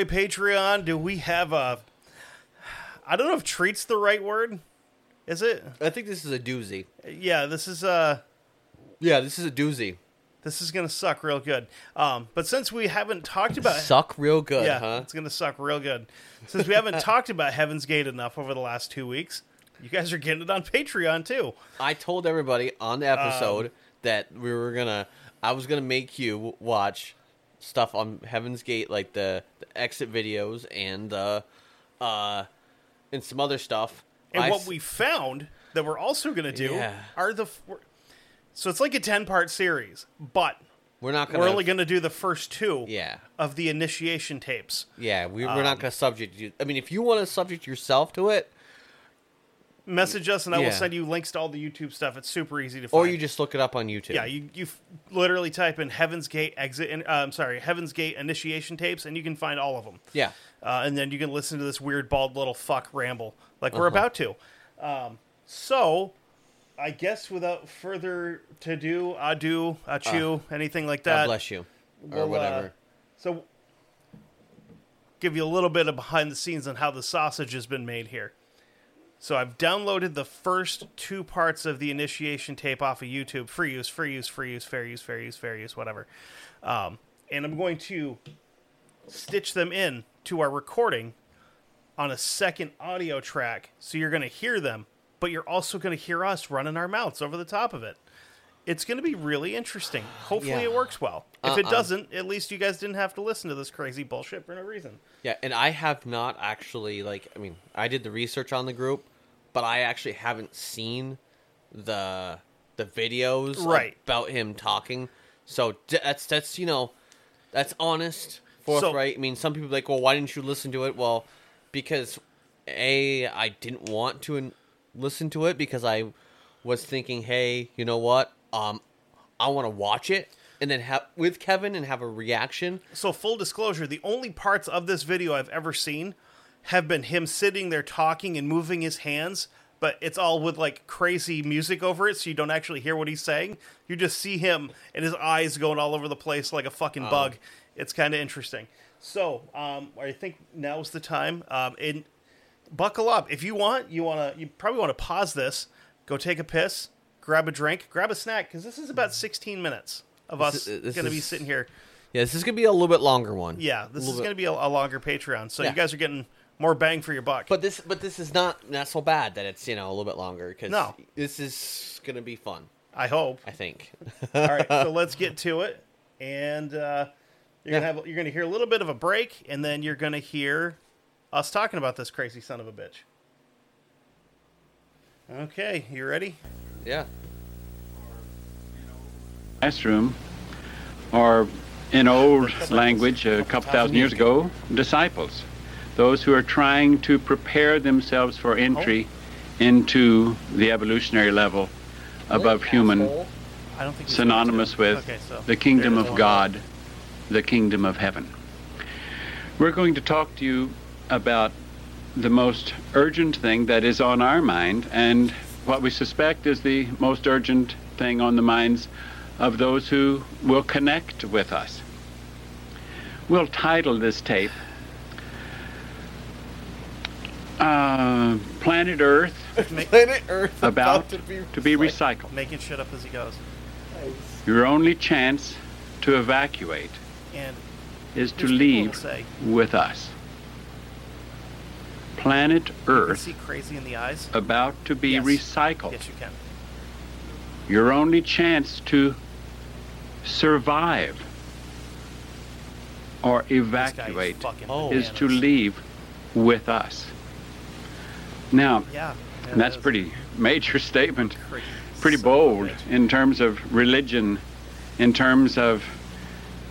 Boy, Patreon, do we have a. I don't know if treat's the right word. Is it? I think this is a doozy. Yeah, this is a. Yeah, this is a doozy. this is gonna suck real good. Um, but since we haven't talked about Suck real good, yeah, huh? it's gonna suck real good. Since we haven't talked about Heaven's Gate enough over the last two weeks, you guys are getting it on Patreon too. I told everybody on the episode Um, that we were gonna. I was gonna make you watch stuff on Heaven's Gate, like the, the exit videos and the uh and some other stuff. And I what s- we found that we're also gonna do Yeah. are the. So it's like a ten part series, but we're not gonna. we're only gonna do the first two yeah, of the initiation tapes. yeah. We, we're Um, not gonna subject you. I mean, if you want to subject yourself to it, Message us, and I will Yeah. send you links to all the YouTube stuff. It's super easy to find. or you just look it up on YouTube. Yeah, you you f- literally type in Heaven's Gate exit. In, uh, I'm sorry, Heaven's Gate initiation tapes, and you can find all of them. yeah. Uh, and then you can listen to this weird bald little fuck ramble like Uh-huh. we're about to. Um, so, I guess without further to do, ado, achu, anything like God that. bless you, or we'll, uh, whatever. so, give you a little bit of behind the scenes on how the sausage has been made here. So I've downloaded the first two parts of the initiation tape off of YouTube, free use, free use, free use, fair use, fair use, fair use, whatever. Um, and I'm going to stitch them in to our recording on a second audio track, so you're going to hear them, but you're also going to hear us running our mouths over the top of it. It's going to be really interesting. Hopefully, Yeah. it works well. If it Uh-uh. doesn't, at least you guys didn't have to listen to this crazy bullshit for no reason. Yeah, and I have not actually like. I mean, I did the research on the group, but I actually haven't seen the the videos Right. about him talking. So that's that's you know, that's honest, forthright. I mean, some people are like, well, why didn't you listen to it? Well, because a I didn't want to in- listen to it because I was thinking, hey, you know what? Um, I want to watch it and then have with Kevin and have a reaction. So, full disclosure, the only parts of this video I've ever seen have been him sitting there talking and moving his hands, but it's all with like crazy music over it, so you don't actually hear what he's saying. You just see him and his eyes going all over the place like a fucking bug. It's kind of interesting. So, um, I think now's the time. Um, and buckle up if you want. You want to. You probably want to pause this, go take a piss, grab a drink, grab a snack, because this is about 16 minutes of us is- going to be sitting here. Yeah, this is gonna be a little bit longer one. Yeah, this is going to be a, a longer Patreon, so Yeah. you guys are getting more bang for your buck. But this, but this is not not so bad that it's you know a little bit longer because No. this is gonna be fun. I hope. I think. All right, so let's get to it, and uh, you're Yeah. gonna have you're gonna hear a little bit of a break, and then you're gonna hear us talking about this crazy son of a bitch. Okay, you ready? yeah. classroom, or in old language, a couple thousand years ago, disciples. Those who are trying to prepare themselves for entry into the evolutionary level above human, I don't think synonymous with Okay, so the kingdom of one. God, the kingdom of heaven. We're going to talk to you about the most urgent thing that is on our mind and what we suspect is the most urgent thing on the minds of those who will connect with us. We'll title this tape uh, Planet Earth Planet Earth about to be recycled. Making shit up as he goes, Your only chance to evacuate and is to leave to say. with us. Planet You can Earth see crazy in the eyes. about to be Yes. recycled. Yes, you can. Your only chance to survive or This guy is evacuate Oh. is to leave with us. Now, Yeah, yeah, that's that is pretty major statement, pretty of a bold in terms of religion, in terms of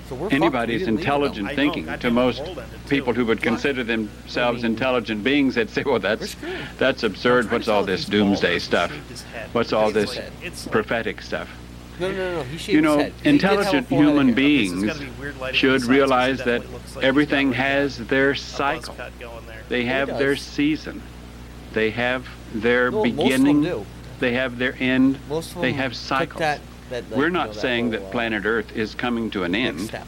So we're fucked. We anybody's intelligent know, thinking. To most world ended, too. people who would consider themselves I mean- intelligent beings, they'd say, "Well, that's that's absurd. What's all this he's bald or doomsday stuff? shaved his head. What's all this like- prophetic stuff?" No, no, no. He You know, his head. He did have a intelligent full head of human. Beings be weird lighting on the should realize that like everything has their cycle. going there. They have their season. They have their No, most of them beginning. do. They have their end. Most of they have cycles. That, that, like, We're you know, not saying whole, that uh, planet Earth is coming to an end. step.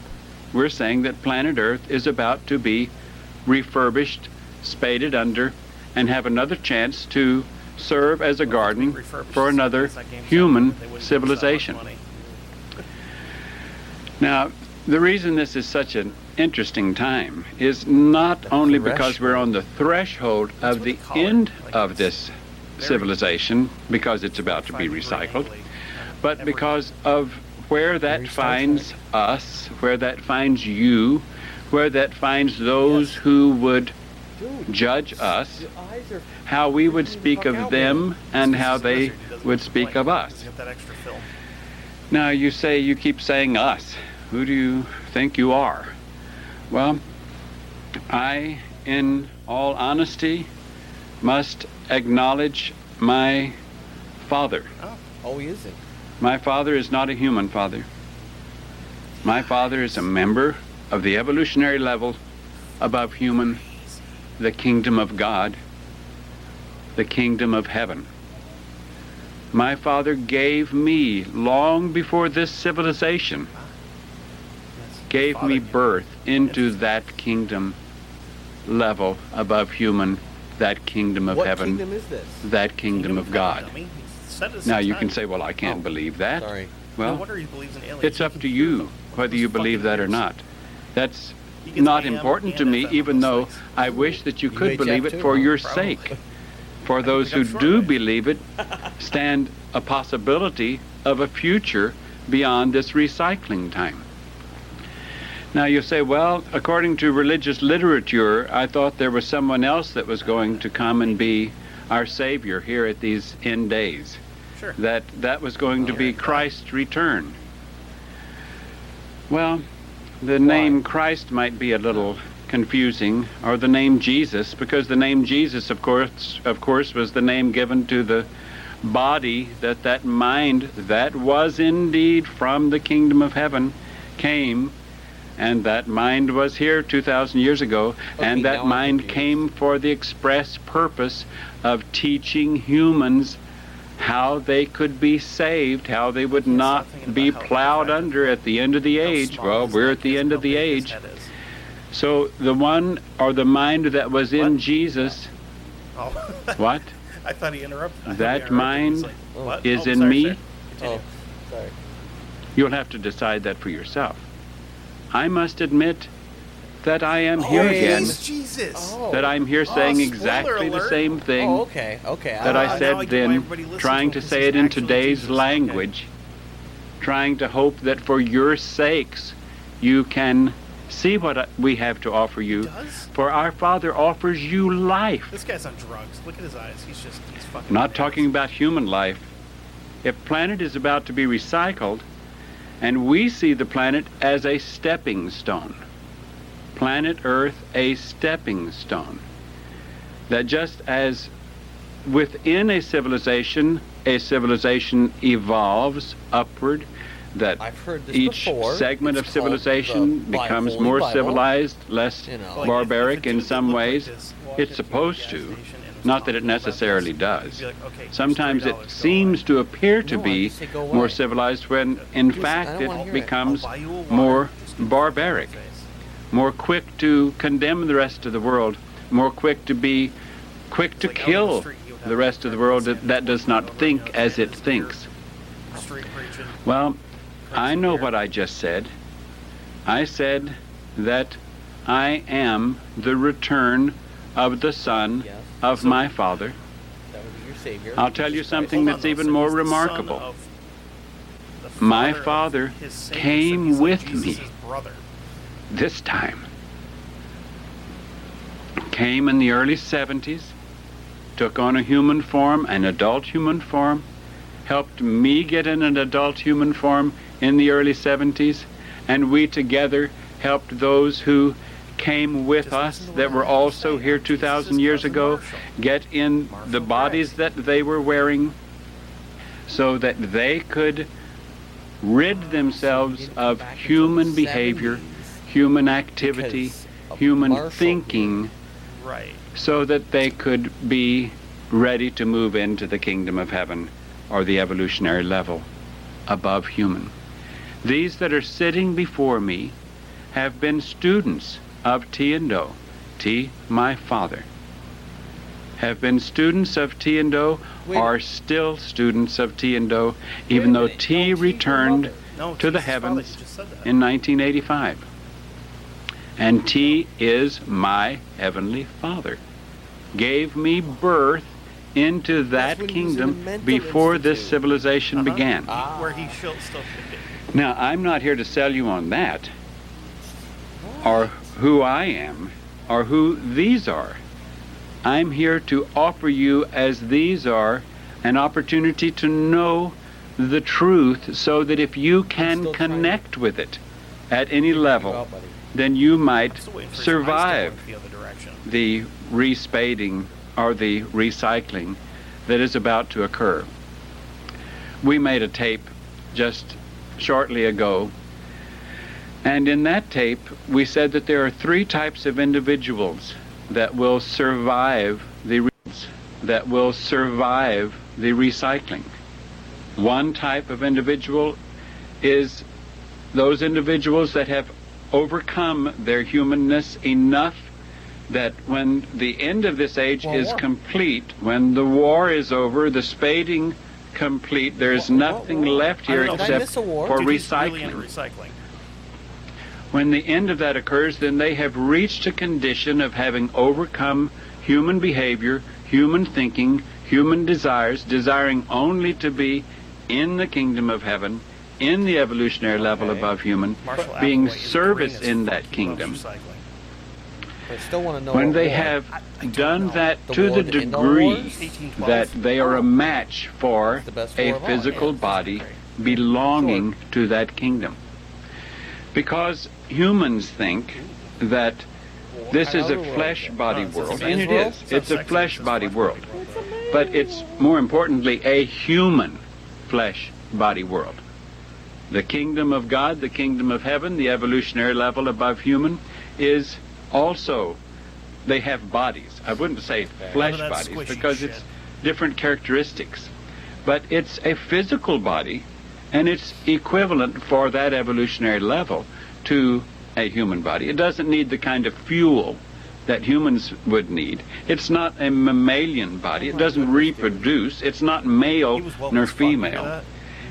we're saying that planet Earth is about to be refurbished, spaded under, and have another chance to serve as a garden for another human civilization. Now, the reason this is such an interesting time is not only because we're on the threshold of the end of this civilization, because it's about to be recycled, but because of where that finds us, where that finds you, where that finds those who would judge us, how we would speak of them, and how they would speak of us. Now, you say, you keep saying us. Who do you think you are? Well, I, in all honesty, must acknowledge my father. Oh, oh he isn't. My father is not a human father. My father is a member of the evolutionary level above human, the kingdom of God, the kingdom of heaven. My father gave me, long before this civilization, gave me birth into that kingdom level above human, that kingdom of what heaven, kingdom is this? that kingdom of God. Now you can say, well, I can't Oh, believe that. Sorry. Well, wonder he believes in aliens. it's up to you whether you believe that or not. That's not important to me, even though. I wish that you You could believe it for your sake. For those who do believe it, stand a possibility of a future beyond this recycling time. Now you say, well, according to religious literature, I thought there was someone else that was going to come and be our Savior here at these end days. Sure. That that was going to oh, be Christ's return. Well, the name Christ might be a little confusing, or the name Jesus, because the name Jesus, of course, of course, was the name given to the body that that mind that was indeed from the kingdom of heaven came and that mind was here 2000 years ago Okay, and that mind came for the express purpose of teaching humans how they could be saved how they would He's not be plowed under at the end of the age well we're at the end of the how big his age so the one or the mind that was in What? Jesus Oh. what I thought he interrupted. That he interrupted. Mind like, what? is Oh, in sorry, me. sir. Oh, sorry. You'll have to decide that for yourself. I must admit that I am here Oh, again, Jesus. Oh. that I'm here saying spoiler exactly the alert. same thing Oh, okay, okay. that Ah, I now I said get why then, everybody listens trying to to say it in today's Jesus. Okay. language, trying to hope that for your sakes you can see what we have to offer you. Does? For our Father offers you life. This guy's on drugs. Look at his eyes. He's just he's fucking. not bananas. talking about human life. If planet is about to be recycled, and we see the planet as a stepping stone, planet Earth a stepping stone, that just as within a civilization, a civilization evolves upward, that I've heard this each before. segment It's of civilization becomes more Bible. civilized, less You know. Like, if- if barbaric in some like ways. It's supposed to. station Not that it necessarily does. you'd be like, okay, here's Sometimes it seems to appear to be just say go more civilized when, in fact, it hear it. I'll becomes buy you a water, more barbaric, more quick to condemn the rest of the world, more quick to be quick to Like out on the kill street, you would have the rest of the world that, that does not think as it thinks. Well, I know what I just said. I said that I am the return of the Son. Of my Father. That would be your savior. I'll tell you something Hold Christ. on, that's even more he's the son remarkable. My father of father his Savior, came so he's like with me. this time came in the early 70s, took on a human form, an adult human form, helped me get in an adult human form in the early 70s, and we together helped those who came with us that were I have to also here 2,000 years ago get in the bodies that they were wearing so that they could rid themselves of human behavior, human activity, human thinking, so that they could be ready to move into the kingdom of heaven or the evolutionary level above human. These that are sitting before me, have been students of Ti and Do, T, my father, have been students of Ti and Do, Wait a- are still students of Ti and Do, even though minute. T No, returned. No, to the Jesus, Father, heavens you just said that. in 1985. And T is my heavenly Father. Gave me birth into that when he was in a kingdom mental before this civilization Uh-huh. began. Ah. Where he still still. Now, I'm not here to sell you on that, or who I am, or who these are. I'm here to offer you, as these are, an opportunity to know the truth so that if you can connect with it at any level, then you might I'm still waiting for his eyes to survive look the other direction. the respading or the recycling that is about to occur. We made a tape just shortly ago, and in that tape we said that there are three types of individuals that will survive the re- that will survive the recycling. One type of individual is those individuals that have overcome their humanness enough that when the end of this age Well, is war. complete, when the war is over, the spading complete, there's What- what nothing war? left here don't know. Did I except miss a war? for Dude, he's really recycling. When the end of that occurs, then they have reached a condition of having overcome human behavior, human thinking, human desires, desiring only to be in the kingdom of heaven, in the evolutionary level above human, Marshall being Applewhite is service in that kingdom. recycling. I still want to know. when they war. have I- I done know. that The to the to end all degree wars? 1812. that they are a oh. match for It's the best a physical Yeah, body belonging to that kingdom. Because humans think that this is a flesh body world, and it is. It's a flesh body world. But it's more importantly a human flesh body world. The kingdom of God, the kingdom of heaven, the evolutionary level above human, is also, they have bodies. I wouldn't say flesh None of that bodies because it's different characteristics. But it's a physical body, and it's equivalent for that evolutionary level to a human body. It doesn't need the kind of fuel that humans would need. It's not a mammalian body. It doesn't reproduce. It's not male He was woke nor as fuck, you know female.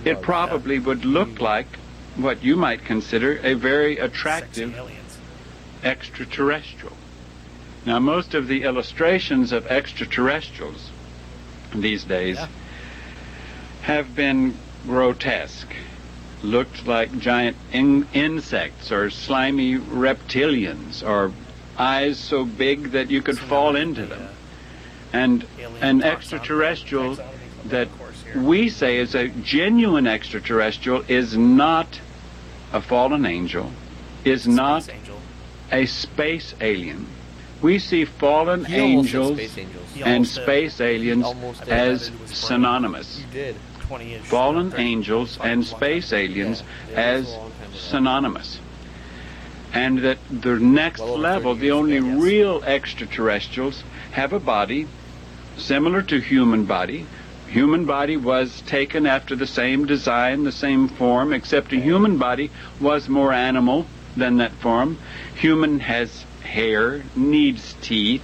It probably would look like what you might consider a very attractive extraterrestrial. Now, most of the illustrations of extraterrestrials these days have been grotesque. Looked like giant in- insects or slimy reptilians or eyes so big that you could fall into the, them. And an extraterrestrial that we say is a genuine extraterrestrial is not a fallen angel, is not a space alien. We see fallen angels. And space aliens as Into his brain. synonymous. You did. 20 years. Fallen angels and space aliens Yeah, yeah, it was as a long time ago. synonymous. And that the next level, the only real extraterrestrials have a body similar to human body. Human body was taken after the same design, the same form, except a human body was more animal than that form. Human has hair, needs teeth,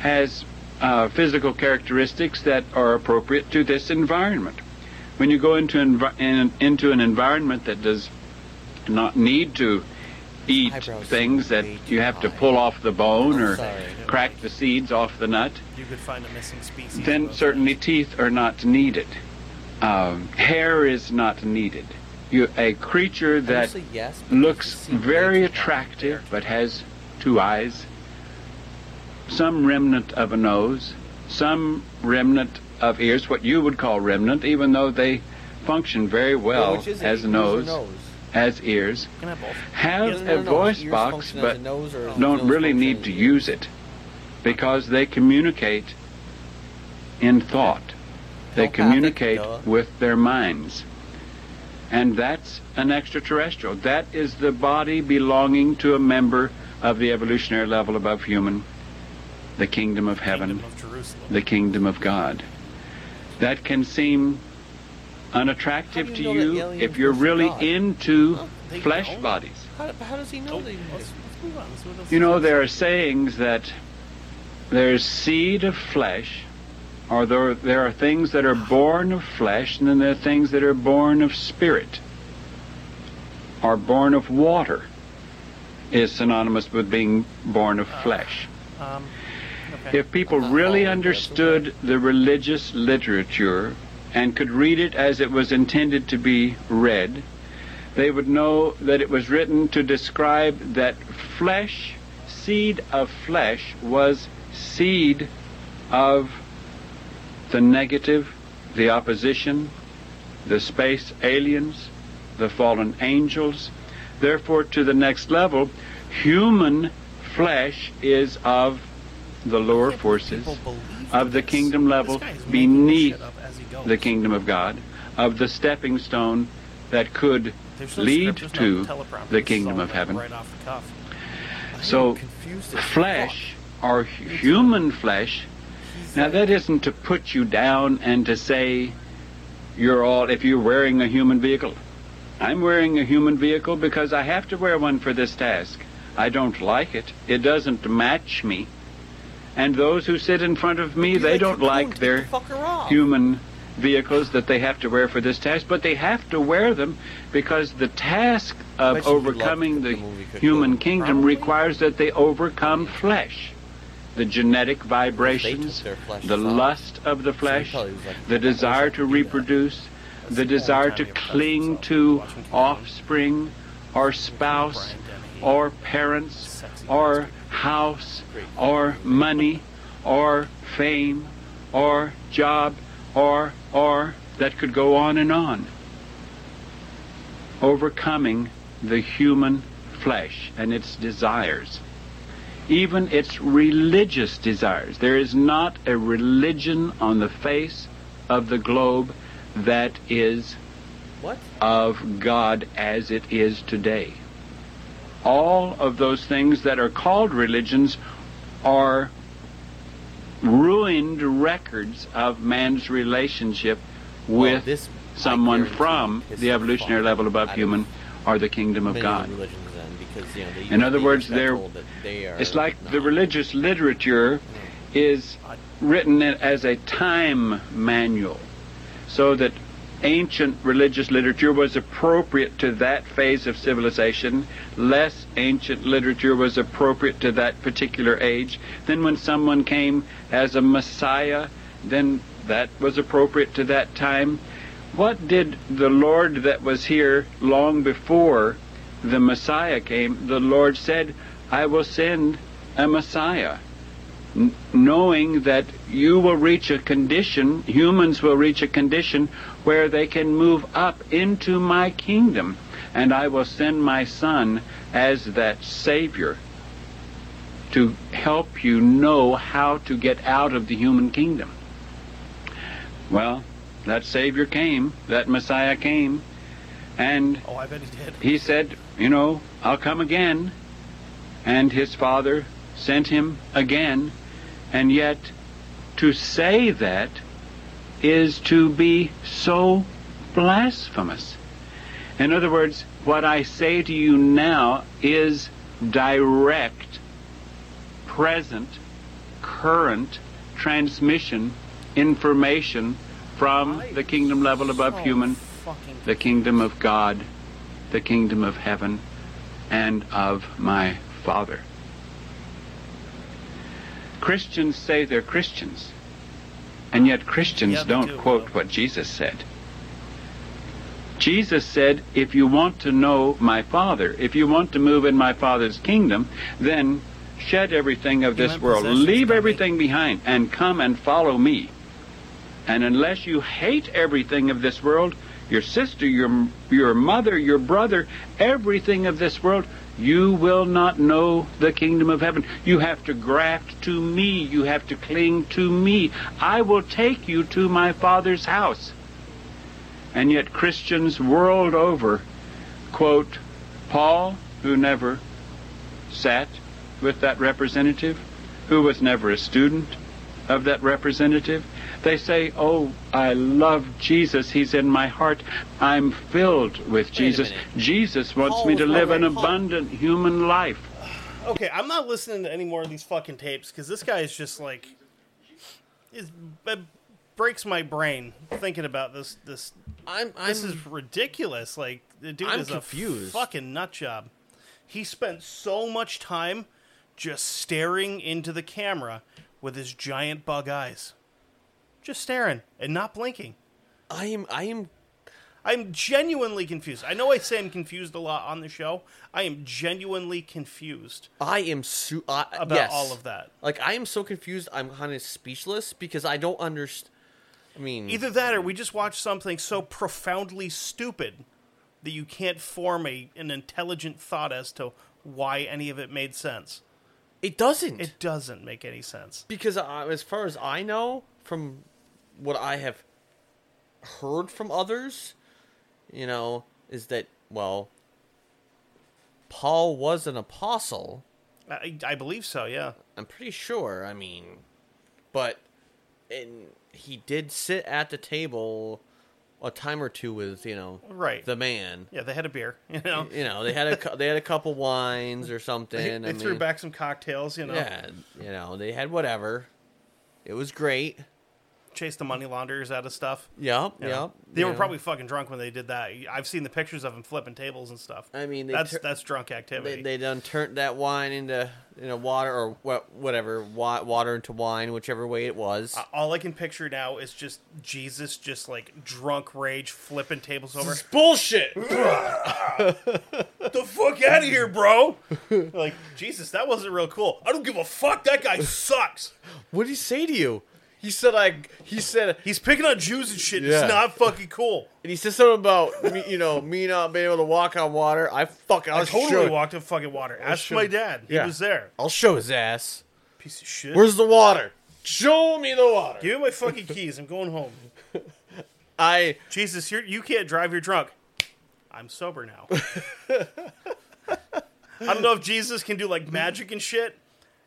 has uh, physical characteristics that are appropriate to this environment. When you go into envi- in, into an environment that does not need to eat Eyebrows things that you have to pull off the bone or crack the seeds off the nut, You could find a missing species. then certainly teeth are not needed. Um, hair is not needed. You, a creature that yes, looks very way too high attractive but has two eyes, some remnant of a nose, some remnant of ears, what you would call remnant, even though they function very well as a nose, nose? as ears, have have Yes, No, no, a no, voice ears box but don't really need to use it because they communicate in thought. They communicate with their minds. And that's an extraterrestrial. That is the body belonging to a member of the evolutionary level above human, the kingdom of heaven, Kingdom of the kingdom of God. That can seem unattractive to you if you're really God? into They flesh bodies. How, how does he know Oh, that? he- let's, let's move on. Let's see what else You know, there are sayings that there's seed of flesh, or there, there are things that are born of flesh, and then there are things that are born of spirit, or born of water, is synonymous with being born of flesh. Um, okay. If people really following, but that's understood the religious literature and could read it as it was intended to be read, they would know that it was written to describe that flesh, seed of flesh, was seed of the negative, the opposition, the space aliens, the fallen angels. Therefore, to the next level, human flesh is of the lower forces of the kingdom level beneath the kingdom of God, of the stepping stone that could lead to the kingdom of heaven. So, flesh hu- human flesh. Now that isn't to put you down and to say you're all if you're wearing a human vehicle. I'm wearing a human vehicle because I have to wear one for this task. I don't like it. It doesn't match me. And those who sit in front of me, they don't like their the fucker off. human vehicles that they have to wear for this task, but they have to wear them because the task of Bet you would love overcoming the the human kingdom Probably. requires that they overcome flesh. The genetic vibrations, the lust of the flesh, the desire to could do that." reproduce, the desire to he ever touched cling to offspring or spouse. Or parents or house or money or fame or job or or that could go on and on overcoming the human flesh and its desires even its religious desires there is not a religion on the face of the globe that is What? of God as it is today. All of those things that are called religions are ruined records of man's relationship Well, with this, someone from the evolutionary level above human or the kingdom of God. because, you know, In other words, they're, they it's like the religious literature is written as a time manual, so that ancient religious literature was appropriate to that phase of civilization, less ancient literature was appropriate to that particular age. Then when someone came as a Messiah, then that was appropriate to that time. What did the Lord that was here long before the Messiah came? The Lord said, I will send a Messiah knowing that you will reach a condition, humans will reach a condition where they can move up into my kingdom, and I will send my son as that Savior to help you know how to get out of the human kingdom. Well, that Savior came, that Messiah came, and Oh, I bet he did. he said, You know, I'll come again. And his father sent him again. And yet, to say that is to be so blasphemous. In other words, what I say to you now is direct, present, current transmission information from the kingdom level above human the kingdom of God, the kingdom of heaven, and of my Father. Christians say they're Christians, and yet Christians Yeah, don't do, quote what Jesus said. Jesus said, if you want to know my Father, if you want to move in my Father's kingdom, then shed everything of this world, leave everything behind, and come and follow me. And unless you hate everything of this world, your sister, your your mother, your brother, everything of this world, you will not know the kingdom of heaven. You have to graft to me. You have to cling to me. I will take you to my Father's house. And yet Christians world over quote Paul, who never sat with that representative, who was never a student of that representative, They say, Oh, I love Jesus. He's in my heart. I'm filled with Jesus. Jesus wants Paul me to live an already- Paul- abundant human life. Okay, I'm not listening to any more of these fucking tapes because this guy is just like, it breaks my brain thinking about this. This I'm, I'm this is ridiculous. Like the dude I'm is confused. a fucking nut job. He spent so much time just staring into the camera with his giant bug eyes, just staring and not blinking. I am I am I'm genuinely confused. I know I say I'm confused a lot on the show. I am genuinely confused I am su- uh, about yes. all of that. Like I am so confused. I'm kind of speechless because I don't understand. I mean, Either that or we just watched something so profoundly stupid that you can't form a an intelligent thought as to why any of it made sense. it doesn't. It doesn't make any sense. because uh, as far as I know, from what I have heard from others, you know, is that well, Paul was an apostle. I, I believe so, yeah. I'm pretty sure. I mean, but and he did sit at the table a time or two with you know Right. the man. Yeah, they had a beer, you know. You know, they had a they had a couple wines or something. They, I they threw mean, back some cocktails, you know. Yeah, you know, they had whatever. It was great. Chased the money launderers out of stuff. Yep, you yep. They you were probably fucking drunk when they did that. I've seen the pictures of them flipping tables and stuff. I mean, they that's tur- that's drunk activity. They, they done turned that wine into you know water or whatever water into wine, whichever way it was. All I can picture now is just Jesus, just like drunk rage, flipping tables over. bullshit. the fuck out of here, bro! like Jesus, that wasn't real cool. I don't give a fuck. That guy sucks. what did he say to you? He said I. He said He's picking on Jews and shit. Yeah. It's not fucking cool. and he said something about me, you know me not being able to walk on water. I fucking I I'll totally show, walked in fucking water. Ask show- my dad. He Yeah. was there. I'll show his ass. Piece of shit. Where's the water? Show me the water. Give me my fucking keys. I'm going home. I Jesus, you're, you can't drive. You're drunk. I'm sober now. I don't know if Jesus can do like magic and shit.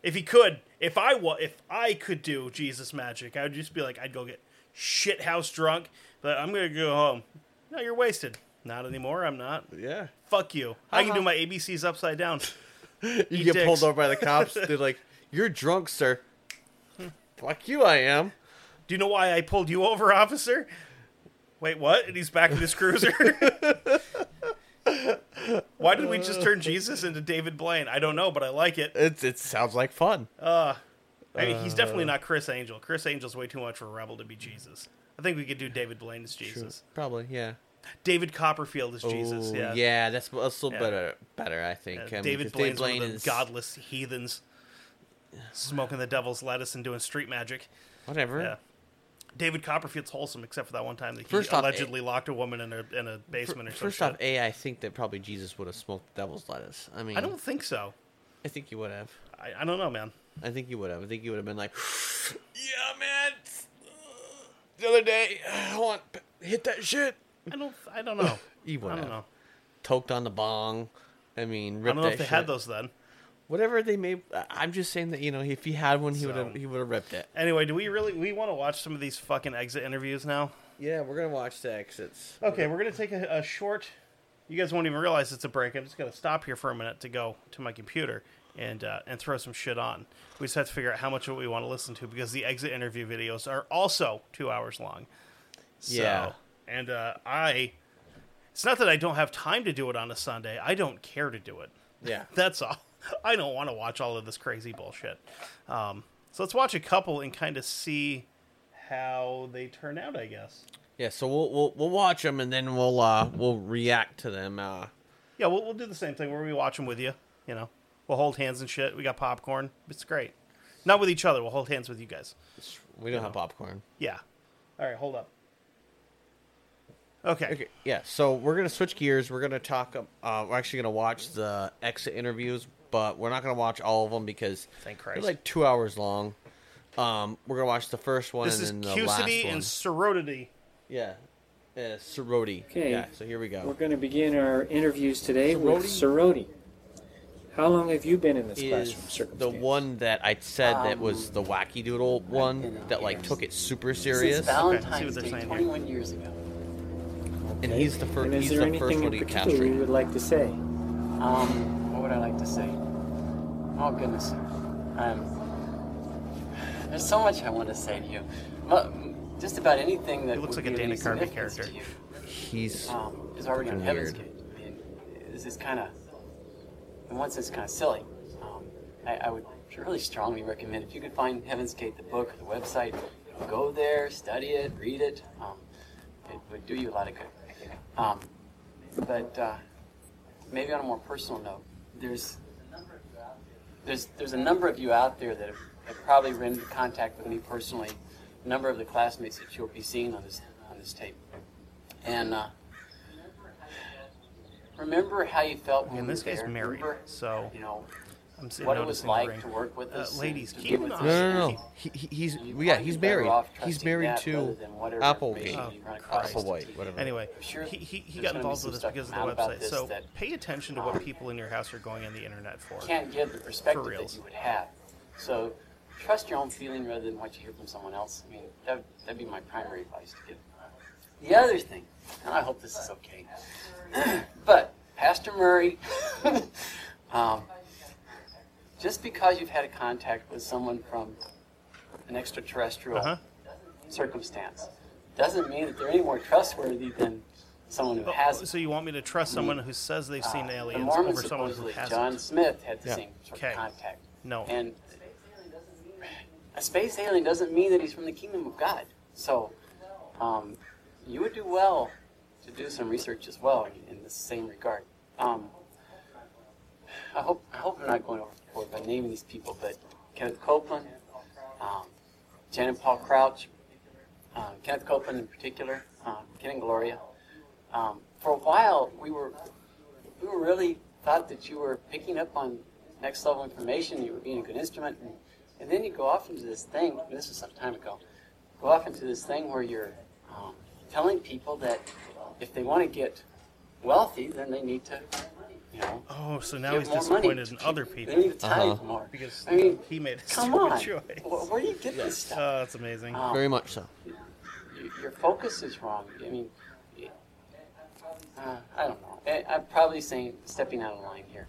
If he could, if I wa- if I could do Jesus magic, I would just be like, I'd go get shit house drunk, but I'm gonna go home. No, you're wasted. Not anymore. I'm not. yeah. Fuck you. I can Uh-huh. do my ABCs upside down. You Eat get pulled over by the cops. They're like, "You're drunk, sir." Fuck you, I am. Do you know why I pulled you over, officer? Wait, what? And he's back in his cruiser. why did we just turn Jesus into David Blaine? I don't know, but I like it. It it sounds like fun. Uh, I mean, he's uh, definitely not Criss Angel. Criss Angel's way too much for a rebel to be Jesus. I think we could do David Blaine as Jesus. Probably, yeah. David Copperfield as Jesus. Ooh, Yeah. that's, that's a little Yeah. better. Better, I think. Yeah, I mean, David Blaine's Blaine one of the is godless heathens, smoking the devil's lettuce and doing street magic. whatever. Yeah. David Copperfield's wholesome, except for that one time that he First off, allegedly locked a woman in a in a basement or something. First off, a I think that probably Jesus would have smoked the devil's lettuce. I mean, I don't think so. I think you would have. I, I don't know, man. I think you would have. I think you would have been like, yeah, man. The other day, I want hit that shit. I don't. I don't know. You would I don't have. know. Toked on the bong. I mean, I don't know that if they shit. had those then. Whatever they made. I- I'm just saying that you know, if he had one, he would have. He would have ripped it. Anyway, do we really we want to watch some of these fucking exit interviews now? Yeah, we're gonna watch the exits. Okay, we're gonna take a, a short. You guys won't even realize it's a break. I'm just gonna stop here for a minute to go to my computer and uh, and throw some shit on. We just have to figure out how much of it we want to listen to because the exit interview videos are also two hours long. So, Yeah. and uh, I. It's not that I don't have time to do it on a Sunday. I don't care to do it. Yeah. That's all. I don't want to watch all of this crazy bullshit. Um, so let's watch a couple and kind of see how they turn out. I guess. Yeah, so we'll we'll we'll watch them and then we'll uh we'll react to them. Uh, Yeah, we'll, we'll do the same thing where we watch them with you. You know, we'll hold hands and shit. We got popcorn. It's great. Not with each other. We'll hold hands with you guys. we don't have popcorn. Yeah. All right, hold up. Okay. Okay, yeah. So we're gonna switch gears. We're gonna talk. Uh, we're actually gonna watch the exit interviews, but we're not gonna watch all of them because Thank they're like two hours long. Um, we're gonna watch the first one This is and then the last Cusity one. and Sorority. yeah, uh, Sorority. Okay. Yeah. So here we go. We're go. going to begin our interviews today with Sorority? Sorority. How long have you been in this is classroom the circumstance? one that I said that was Um, the wacky doodle one that like took it super serious, see what Valentine's they're Day, saying here. 21 years ago. and he's the first. And is He's there the first anything one in to get particular you castrated. would like to say? Um, what I like to say? Oh goodness, um, there's so much I want to say to you. But just about anything that He looks like a Dana Carvey character. you, He's um, is already on Heaven's. Gate. I mean, this is kind of, in one sense, kind of silly. Um, I, I would really strongly recommend if you could find Heaven's Gate, the book or the website, go there, study it, read it. Um, it would do you a lot of good. Um, but uh, maybe on a more personal note, there's there's there's a number of you out there that have, have probably been in contact with me personally. A number of the classmates that you'll be seeing on this on this tape, and uh, remember how you felt when And you this there. married, Remember, so you know I'm sitting what it was noticing the like to work with Uh, us. and ladies, to keep be with an us. eye- no, no, no. He, he- he's You'd yeah, he's married. He's married to than Applegate, Oh, you run across. Applewhite, whatever. Anyway, Anyway, sure, he, he, he got involved with this because of the come out about website. So that pay attention to what people in your house are going on the internet for. can't give the perspective that you would have. So trust your own feeling rather than what you hear from someone else. I mean, that, that'd be my primary advice to give. The other thing, and I hope this is okay, but Pastor Murray, um, just because you've had a contact with someone from an extraterrestrial Uh-huh. circumstance doesn't mean that they're any more trustworthy than someone who Oh, hasn't. so you want me to trust someone who says they've seen Uh, aliens the over someone who hasn't? John Smith had the Yeah. same sort Okay. of contact. No. And a space alien doesn't mean that he's from the kingdom of God. So um, you would do well to do some research as well in, in the same regard. Um, I hope I hope I'm not going by naming these people, but Kenneth Copeland, um, and Paul Crouch, uh, Kenneth Copeland in particular, um, Ken and Gloria. Um, for a while, we were we were really thought that you were picking up on next level information. You were being a good instrument, and, and then you go off into this thing. This was some time ago. Go off into this thing where you're um, telling people that if they want to get wealthy, then they need to, you know, Oh, so now he's disappointed in other They people need to Uh-huh. more. because I mean, he made a come on. choice. Wh- Where do you get this stuff? Oh, that's amazing. Um, very much so. y- your focus is wrong. I mean, uh, I don't know. I, I'm probably saying stepping out of line here.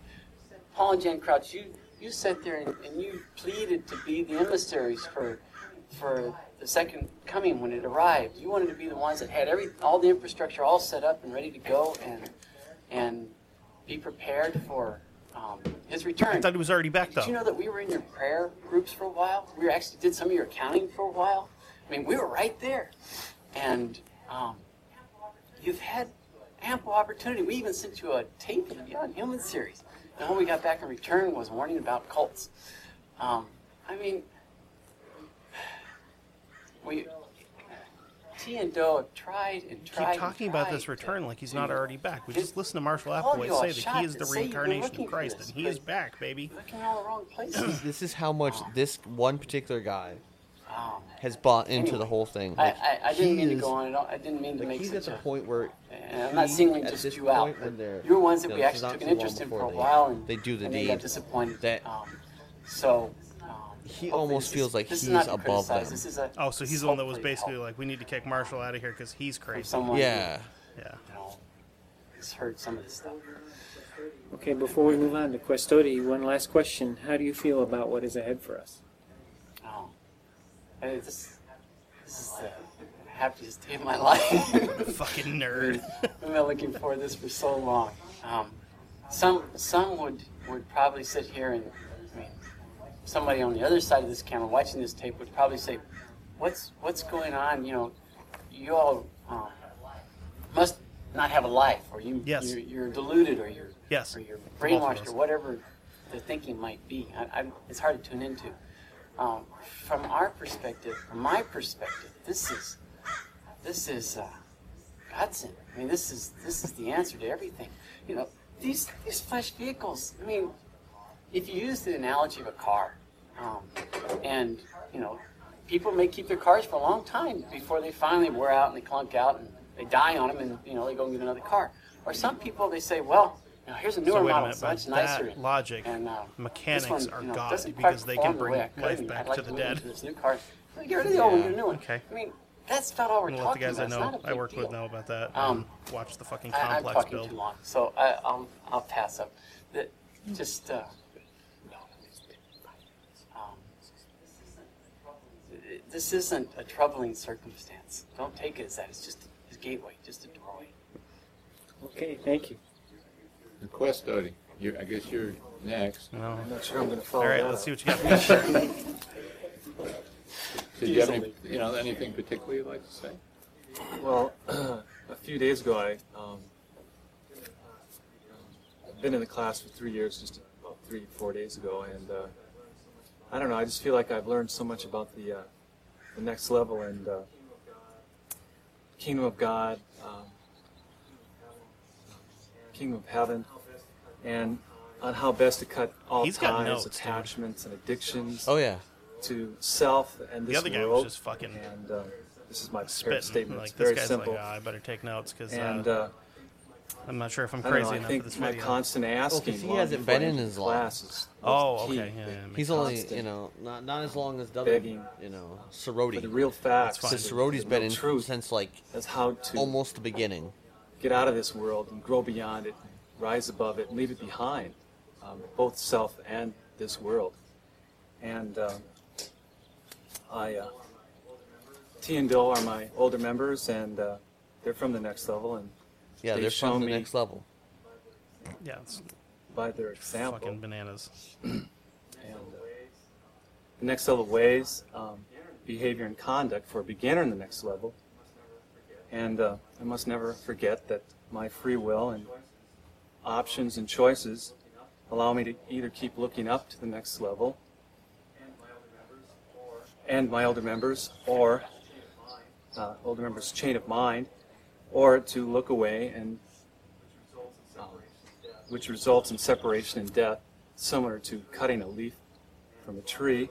Paul and Jan Crouch, you you sat there and, and you pleaded to be the emissaries for for the second coming when it arrived. You wanted to be the ones that had every all the infrastructure all set up and ready to go and and be prepared for um, his return. I thought he was already back though. Did you know that we were in your prayer groups for a while? We actually did some of your accounting for a while. I mean, we were right there, and um, you've had ample opportunity. We even sent you a tape of the Beyond Human series, and what we got back in return was warning about cults. Um, I mean, we Ti and Do have tried and Keep talking and about this return like he's not already back. We just listened to Marshall Applewhite say that he is the that say you've been reincarnation of Christ, this, and he is back, baby. Looking all the wrong places. This is how much this one particular guy Um, has bought into Anyway, the whole thing. I, Like, I, I didn't he mean to go on. I, don't, I didn't mean to Like make he's such at the a. point where And I'm not he, singling just this you out. when they're- You're ones that you we actually took an interest in for before a they- while, and they do the and they got deed, disappointed. that- um, so he almost this is- feels like he's above them. This is a, Oh, so he's the one that was basically help like, we need to kick Marshall out of here because he's crazy. someone who, yeah. Yeah. you know, has heard some of this stuff. Okay, before we move on to Questodi, one last question. How do you feel about what is ahead for us? Oh, and this, this is the happiest day of my life. Fucking nerd. I've been looking for this for so long. Um, some some would would probably sit here and I mean, somebody on the other side of this camera watching this tape would probably say, "What's what's going on? You know, you all um, must not have a life, or you Yes. you're, you're deluded, or you're Yes. or you're brainwashed, or whatever the thinking might be. I, I, it's hard to tune into. Um, from our perspective, from my perspective, this is this is uh, Godsend. I mean, this is this is the answer to everything. You know, these these flesh vehicles. I mean, if you use the analogy of a car, um, and you know, people may keep their cars for a long time before they finally wear out and they clunk out and they die on them, and you know they go and get another car. Or some people they say, well, now, here's a So newer a model, minute, so but much nicer. that logic, and, uh, mechanics one, are you know, God because they can bring I could, life back like to the dead. This new car. Get rid of the old one, get a new one. Okay. I mean, that's not all we're Well, let the talking guys I about. It's know I work with know about that. Um, watch the fucking I, I'm complex talking build. too long, so I, I'll I'll pass up. The, just uh, this isn't a troubling circumstance. Don't take it as that. It's just a gateway, just a doorway. Okay, thank you. The quest study. You, I guess you're next. No. I'm not sure I'm going to follow All right, that let's see what you got. for me. So do you have any, you know, anything particular you'd like to say? Well, a few days ago, I um, I've been in the class for three years, just about three, four days ago, and uh, I don't know. I just feel like I've learned so much about the uh, the next level and uh, kingdom of God, um, kingdom of heaven, and on how best to cut all He's got ties, notes, dude. attachments, and addictions Oh yeah. to self and this The other guy was world. just fucking and uh, this is my prepared Spitting. statement. Like it's this very guy's simple. like, oh, I better take notes because and uh, uh, I'm not sure if I'm I don't crazy know, I enough for think this my video. constant asking. 'cause he long hasn't before been in his as long. classes. oh, What's the key? okay. Yeah, yeah, He's only, you know, not not as long as the other, Begging. you know, For Sorority. the real facts. fine. Because the- Sorority's the been real in truth since like as how to almost the beginning. get out of this world and grow beyond it, rise above it, and leave it behind, um, both self and this world. And um, I, uh, Ti and Do are my older members, and uh, they're from the next level, and Yeah, They've they're from the me- next level. yeah, it's by their example, fucking bananas. and uh, the next level ways, um, behavior and conduct for a beginner in the next level. And uh, I must never forget that my free will and options and choices allow me to either keep looking up to the next level and my older members, or uh, older members' chain of mind, or to look away and which results in separation and death, similar to cutting a leaf from a tree.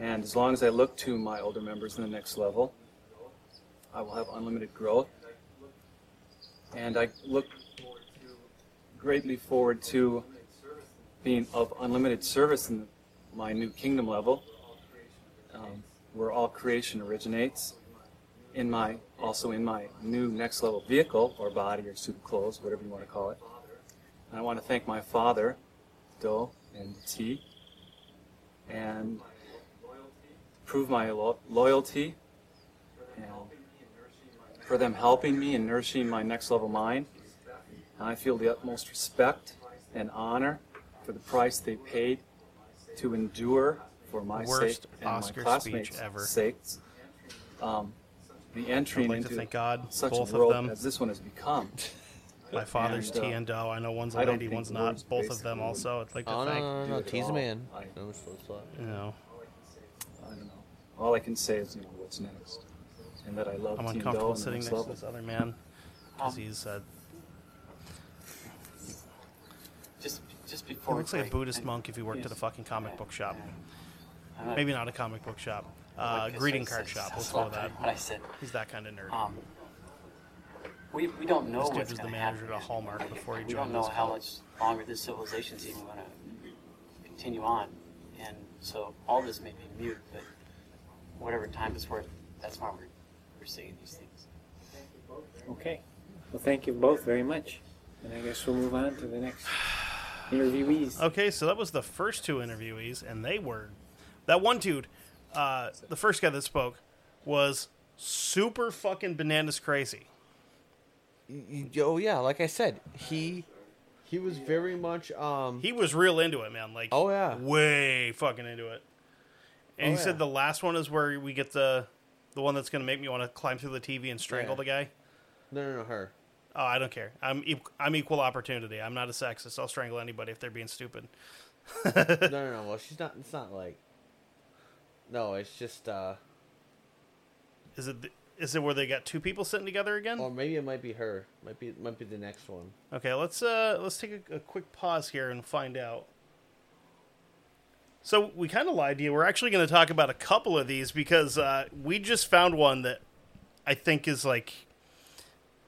And as long as I look to my older members in the next level, I will have unlimited growth. And I look greatly forward to being of unlimited service in my new kingdom level, um, where all creation originates. In my also in my new next level vehicle or body or suit of clothes, whatever you want to call it. And I want to thank my father, Do and Ti, and prove my lo- loyalty and for them helping me and nourishing my next level mind. And I feel the utmost respect and honor for the price they paid to endure for my Worst sake and Oscar my classmates' sakes. Um, the entry I'd like to into thank God, such both a world of them. as this one has become. My father's And, uh, Ti and Do. I know one's a I don't lady, think one's words not. Both of them basically also. I'd like to Oh no, thank. no, no, no, do Ti's a all. man. I- No, so it's. You know, I don't know. All I can say is, you know, what's next, and that I love I'm Team uncomfortable Doe and sitting next next to level. this other man because he's. Uh, Just just he before we looks like a Buddhist and- monk if he worked at a fucking comic book shop. I'm Maybe not a comic book shop. I Uh, greeting card shop. I Let's slept go with that. What I said. He's that kind of nerd. Um, we, we don't know This dude what's was the manager happen. at a Hallmark before he we joined don't know how cult. much longer this civilization's even going to continue on, and so all this may be mute, but whatever time it's worth, that's why we're we're seeing these things. Okay. Well, thank you both very much. And I guess we'll move on to the next interviewees. Okay, so that was the first two interviewees, and they were that one dude. Uh, the first guy that spoke was super fucking bananas crazy. Oh yeah, like I said, he he was very much um He was real into it, man. Like, Oh, yeah. way fucking into it. And Oh, he yeah. said the last one is where we get the the one that's going to make me want to climb through the TV and strangle Yeah. the guy. no no no her. Oh, I don't care. I'm e- I'm equal opportunity. I'm not a sexist. I'll strangle anybody if they're being stupid. no no no. Well, she's not. It's not like. No, it's just. uh Is it is it where they got two people sitting together again? Or maybe it might be her. Might be might be the next one. Okay, let's uh let's take a, a quick pause here and find out. So we kind of lied to you. We're actually going to talk about a couple of these because uh, we just found one that I think is like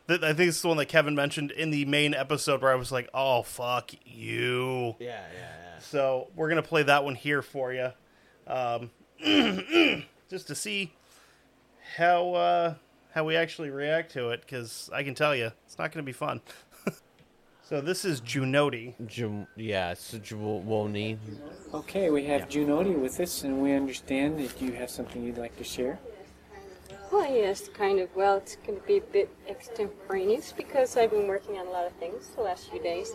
Th- I think it's the one that Kevin mentioned in the main episode where I was like, "Oh fuck you." Yeah, yeah, yeah. So we're gonna play that one here for you, um, just to see how uh, how we actually react to it. Because I can tell you, it's not gonna be fun. so this is Junoti. Jum- yeah, it's Juwoni. Okay, we have Junoti with us, and we understand that you have something you'd like to share. Well, yes, kind of. Well, it's going to be a bit extemporaneous because I've been working on a lot of things the last few days.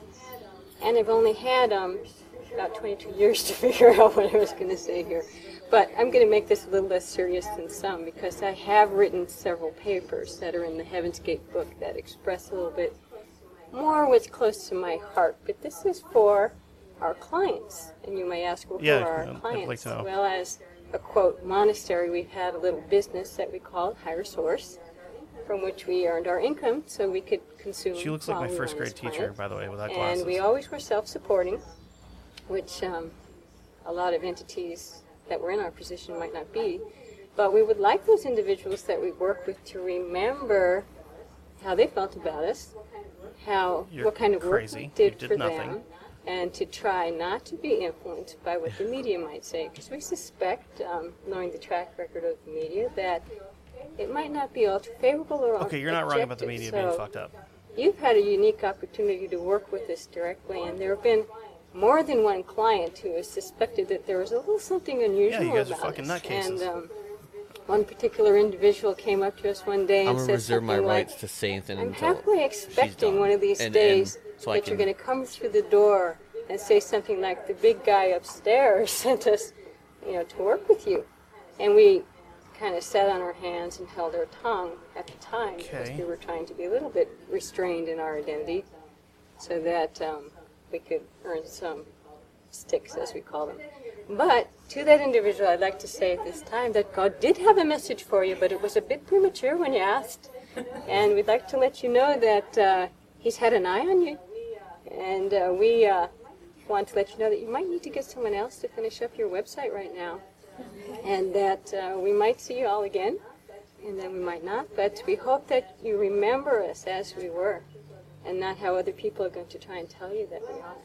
And I've only had um, about 22 years to figure out what I was going to say here. But I'm going to make this a little less serious than some because I have written several papers that are in the Heaven's Gate book that express a little bit more what's close to my heart. But this is for our clients. And you may ask, well, who Yeah, are our like clients? to know. Well, as a quote monastery, we've had a little business that we called Higher Source, from which we earned our income so we could consume. She looks like my first grade teacher, planet. by the way, without And glasses. And we always were self-supporting, which um, a lot of entities that were in our position might not be. But we would like those individuals that we work with to remember how they felt about us, how You're what kind of crazy. work we did, did for nothing. them, and to try not to be influenced by what the media might say, because we suspect, um, knowing the track record of the media, that it might not be all too favorable or Okay, you're not wrong about the media being fucked up. You've had a unique opportunity to work with us directly, and there have been more than one client who has suspected that there was a little something unusual Yeah, you guys are about fucking us. nutcases. And um, one particular individual came up to us one day I'm and said reserve my something like, rights to say anything I'm until halfway she's expecting done. one of these And- and days so I that you're can- going to come through the door and say something like, "The big guy upstairs sent us, you know, to work with you," and we kind of sat on our hands and held our tongue at the time because Okay. we were trying to be a little bit restrained in our identity, so that um, we could earn some sticks, as we call them. But to that individual, I'd like to say at this time that God did have a message for you, but it was a bit premature when you asked. And we'd like to let you know that uh, He's had an eye on you. And uh, we uh, want to let you know that you might need to get someone else to finish up your website right now. And that uh, we might see you all again, and then we might not. But we hope that you remember us as we were, and not how other people are going to try and tell you that we are.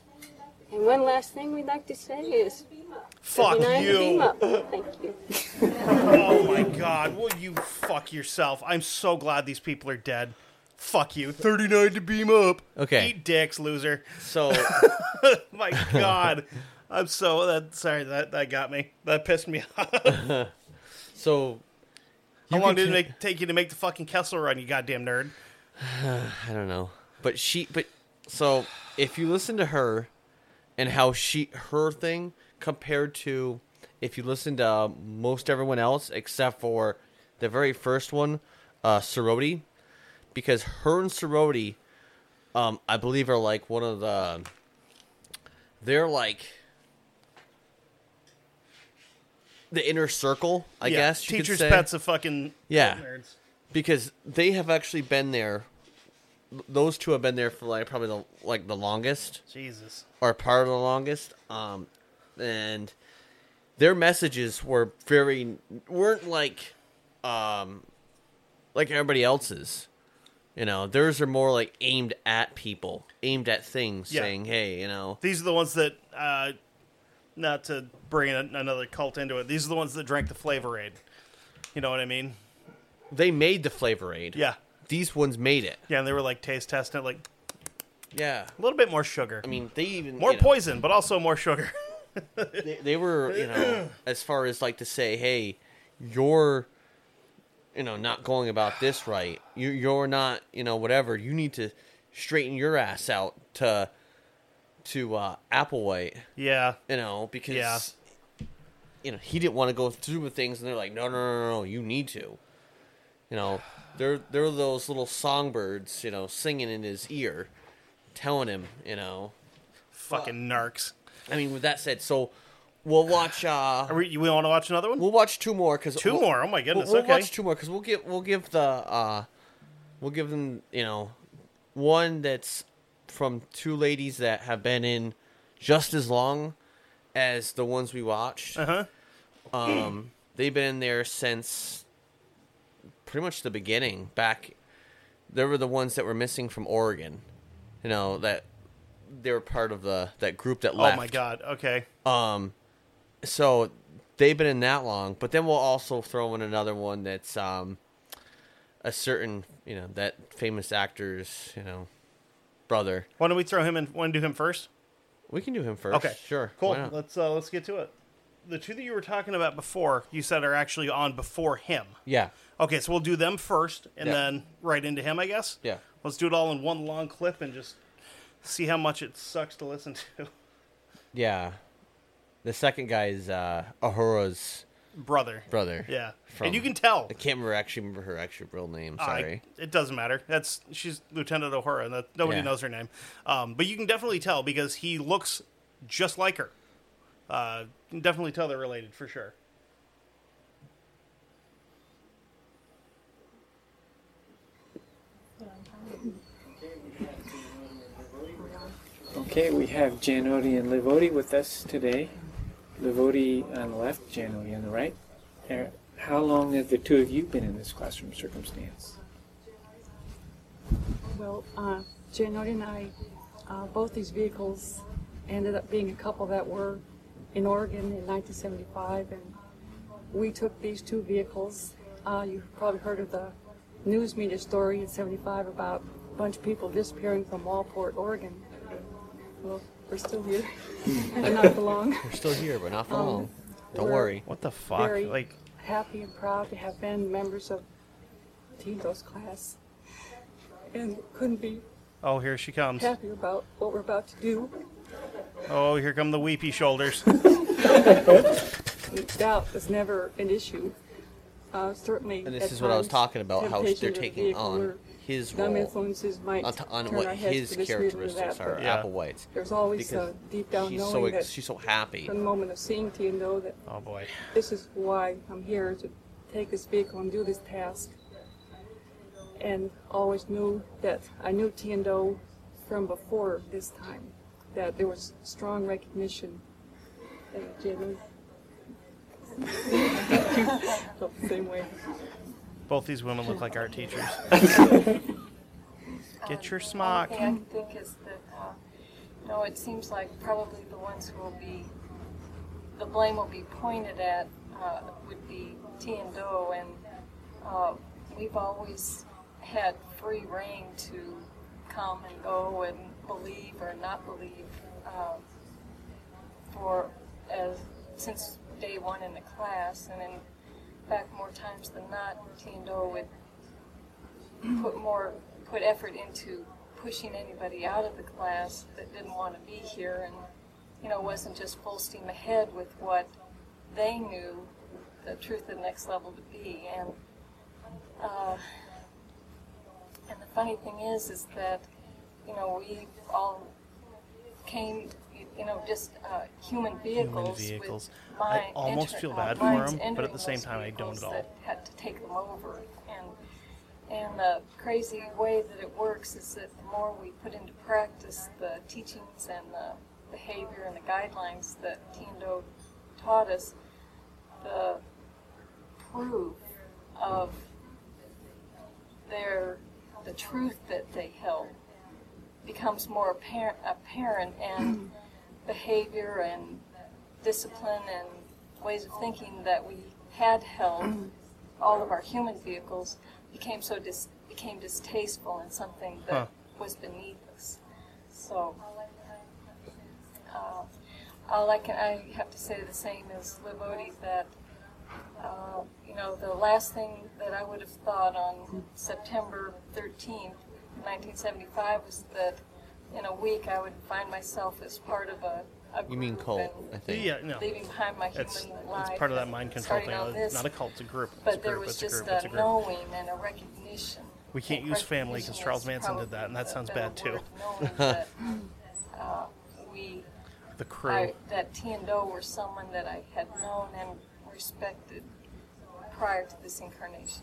And one last thing we'd like to say is Fuck 39 to beam you. up. Thank you. Oh my god, will you fuck yourself? I'm so glad these people are dead. Fuck you. 39 to beam up. Okay. Eat dicks, loser. So My god. I'm so that sorry that that got me. That pissed me off. so How long did it make, take you to make the fucking Kessel run, you goddamn nerd? I don't know. But she but so if you listen to her and how she her thing compared to if you listen to most everyone else except for the very first one, uh Sorority, because her and Sorority um I believe are like one of the they're like the inner circle, I yeah, guess. You could teachers' pets of fucking Yeah. nerds. because they have actually been there. Those two have been there for like probably the like the longest Jesus. or part of the longest. Um, and their messages were very weren't like um like everybody else's. You know, theirs are more like aimed at people, aimed at things, Yeah. saying, "Hey, you know, These are the ones that, uh, not to bring another cult into it. These are the ones that drank the Flavor Aid. You know what I mean? they made the flavor aid. Yeah, these ones made it. yeah. And they were like taste testing it, like Yeah, a little bit more sugar, I mean, they even more you know, poison, but also more sugar. they, they were you know as far as like to say hey you're you know not going about this right you you're not you know whatever you need to straighten your ass out to to uh applewhite yeah, you know because Yeah. you know he didn't want to go through with things and they're like no no no no you need to you know they're they're those little songbirds you know singing in his ear telling him you know fucking narcs. i mean with that said so we'll watch uh Are we, you want to watch another one? We'll watch two more because 2 more. Oh my We'll, goodness. we'll okay. watch two more because we'll give we'll give the uh, we'll give them you know one that's from two ladies that have been in just as long as the ones we watched. Uh huh. Um, they've been in there since pretty much the beginning, back there were the ones that were missing from Oregon. You know that they were part of the that group that left. Oh my god. Okay. Um, so they've been in that long, but then we'll also throw in another one that's um, a certain you know that famous actor's you know brother. Why don't we throw him in? Want to do him first? We can do him first. Okay. sure. Cool. Let's uh, let's get to it. The two that you were talking about before, you said are actually on before him. Yeah. Okay, so we'll do them first, and Yeah. then right into him, I guess. Yeah. Let's do it all in one long clip and just see how much it sucks to listen to. Yeah. The second guy is uh, Uhura's Brother. brother. Yeah, From- and you can tell. I can't remember actually remember her actual real name. I- Sorry. it doesn't matter. That's she's Lieutenant Uhura, and that nobody Yeah. knows her name. Um, but you can definitely tell because he looks just like her. Uh, you can definitely tell they're related for sure. Okay, we have Janoti and Livodi with us today. Livodi on the left, Janoti on the right. How long have the two of you been in this classroom circumstance? Well, uh, Janoti and I, uh, both these vehicles ended up being a couple that were in Oregon in 1975, and we took these two vehicles. Uh, you've probably heard of the news media story in 75 about a bunch of people disappearing from Waldport, Oregon. Well, we're still here, and not for long. We're still here, but not for Um, long. Don't we're worry. What the fuck? Very Like, happy and proud to have been members of Ti and Do's class, and couldn't be oh, here she comes. happier about what we're about to do. Oh, here come the weepy shoulders. Doubt was never an issue. Uh, certainly, And this at is what I was times, talking about, how they're of the taking vehicle on where his Dumb role. influences might on, t- on turn what our heads his to this reason or characteristics that, are, but Yeah. Applewhite's. There's always Because a deep down she's knowing so that she's so happy. from the moment of seeing Tia know that Oh boy. this is why I'm here to take this vehicle and do this task. And always knew that I knew Ti and Do from before this time, that there was strong recognition. Thank you, Jamie. Felt the same way. Both these women look like art teachers. Get your smock. Only I think is that, uh, you know, it seems like probably the ones who will be, the blame will be pointed at uh, would be Ti and Do, and uh, we've always had free reign to come and go and believe or not believe uh, for as since day one in the class, and in fact, more times than not, Ti and Do would put more put effort into pushing anybody out of the class that didn't want to be here and you know wasn't just full steam ahead with what they knew the truth of the next level to be. And uh, and the funny thing is is that you know we all came you know just uh, human vehicles, Human vehicles. with I almost enter- feel uh, bad for them, but at the same time, I don't at all. that had to take them over and and the crazy way that it works is that the more we put into practice the teachings and the behavior and the guidelines that Ti and Do taught us, the proof of their the truth that they held becomes more apparent, apparent and behavior and discipline and ways of thinking that we had held all of our human vehicles became so dis- became distasteful and something that Huh. was beneath us. So, uh, all I can I have to say the same as Livodi that uh, you know the last thing that I would have thought on September 13th, 1975 was that in a week I would find myself as part of a, a You mean group cult, and I think. Yeah, no. leaving behind my human It's, life. it's part of that mind control starting thing. on It's this, not a cult, it's a group. It's but a there group, was it's a just group, it's a a group. knowing and a recognition. We can't use family because Charles Manson did that, and that sounds bad too. knowing that, uh, we, The crew. I, that Ti and Do were someone that I had known and respected prior to this incarnation.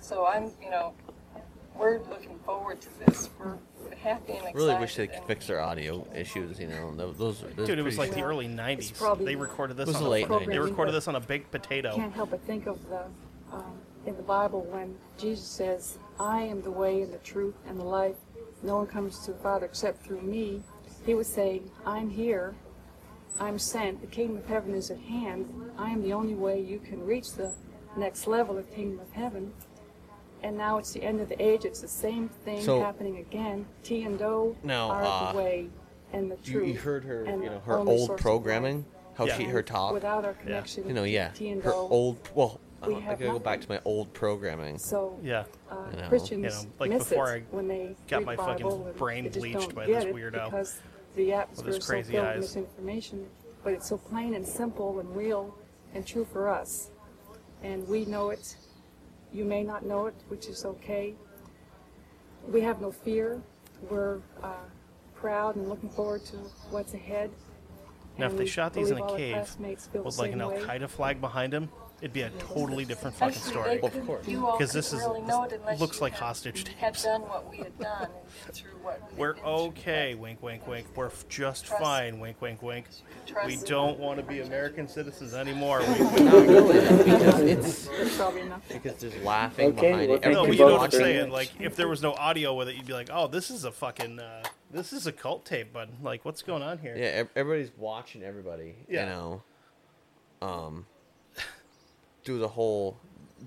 So I'm, you know, we're looking forward to this. We're happy and excited. Really wish they could fix their audio issues. You know, those. those Dude, it was pretty like the early '90s. probably- They recorded this It was on the a late they 90s. recorded this on a baked potato. Can't help but think of the um, in the Bible when Jesus says, I am the way and the truth and the life. No one comes to the Father except through me. He was saying, I'm here. I'm sent. The kingdom of heaven is at hand. I am the only way you can reach the next level of kingdom of heaven. And now it's the end of the age. It's the same thing So- happening again. Ti and Do Now, are uh, the way and the You, truth. you heard her, and you know, the her only old of programming, how Yeah. she her talk. Without our connection You know, yeah, T and her Do, old. Well, we uh, I have gotta go back nothing. to my old programming. So Yeah. uh, You know. Christians You know, like miss before it I when they got read my the fucking Bible and brain they just bleached don't by get this it weirdo because the atmosphere his is so crazy filled eyes. with misinformation. But it's so plain and simple and real and true for us, and we know it. You may not know it, which is okay. We have no fear. We're uh, proud and looking forward to what's ahead. Now, if they shot these in a cave with like an Al Qaeda flag behind him, it'd be a totally different fucking Actually, story. they could- You all 'Cause this is- really know it unless looks like had- hostage Had tapes. done what we had done and through what we We're had been through. okay, wink, wink, wink. We're f- just Trust- fine, wink, wink, wink. We don't want to be American citizens anymore. Wink, wink, Not wink. really, because it's That's probably enough. because there's laughing Okay, behind well, it. thank No, you but you know what I'm saying. Like, if there was no audio with it, you'd be like, "Oh, this is a fucking, uh, this is a cult tape." But like, what's going on here? Yeah, everybody's watching everybody. Yeah. You know, um, do the whole,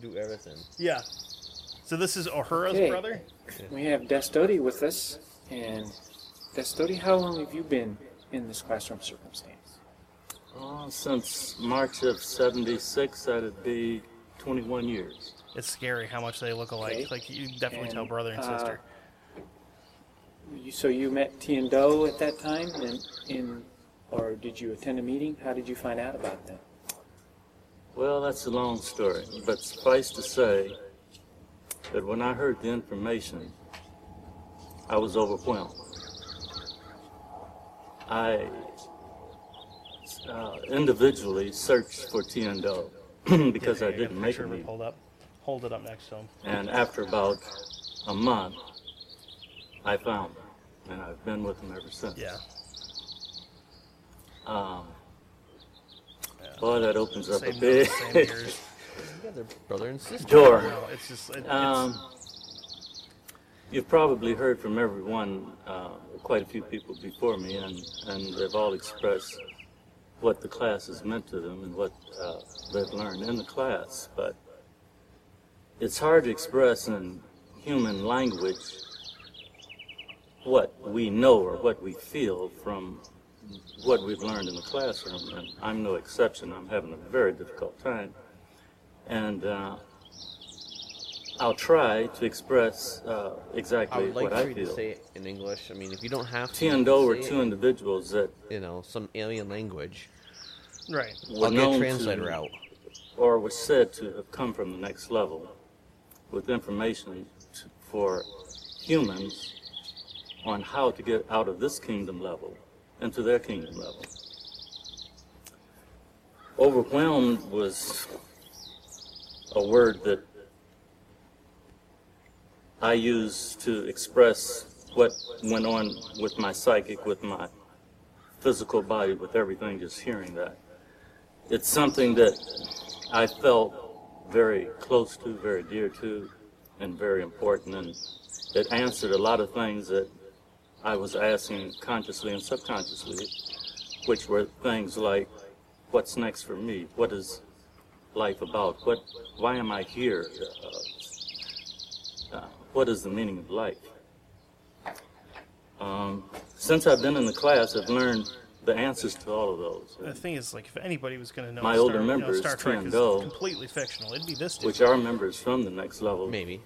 do everything. Yeah. So this is Uhura's Okay. brother. We have Destody with us, and Destody, how long have you been in this classroom circumstance? Uh, since March of 76, that'd be 21 years. It's scary how much they look alike. Okay. Like you definitely And, tell brother and uh, sister. You, so you met Ti and Do at that time, and in, or did you attend a meeting? How did you find out about them? Well, that's a long story, but suffice to say that when I heard the information, I was overwhelmed. I uh, individually searched for Ti and Do because Yeah, I didn't make it pulled up. Hold it up next to him. And after about a month, I found him, and I've been with him ever since. Yeah. Um, boy, that opens up Same a big nose, same ears. Yeah, they're brother and sister. door. No, it's just it, it's, Um, you've probably heard from everyone, uh, quite a few people before me, and, and they've all expressed what the class has meant to them and what uh, they've learned in the class. But it's hard to express in human language what we know or what we feel from what we've learned in the classroom. And I'm no exception. I'm having a very difficult time. And uh, I'll try to express uh, I exactly would like what for I you to feel. say it in English. I mean, if you don't have to. Ti and Do were say it two in, individuals that You know, some alien language. right. were I'll get a known translator to, out. or was said to have come from the next level with information to, for humans on how to get out of this kingdom level into their kingdom level. Overwhelmed was a word that I use to express what went on with my psychic, with my physical body, with everything, just hearing that. It's something that I felt very close to, very dear to, and very important, and it answered a lot of things that I was asking consciously and subconsciously, which were things like, what's next for me? What is life about? What, why am I here? Uh, uh, what is the meaning of life? Um, since I've been in the class, I've learned the answers to all of those, The thing is, like, if anybody was going to know My Star, older you know, members, Star Trek Tim is Doe, completely fictional, it'd be this dude. which are members from the next level, Maybe.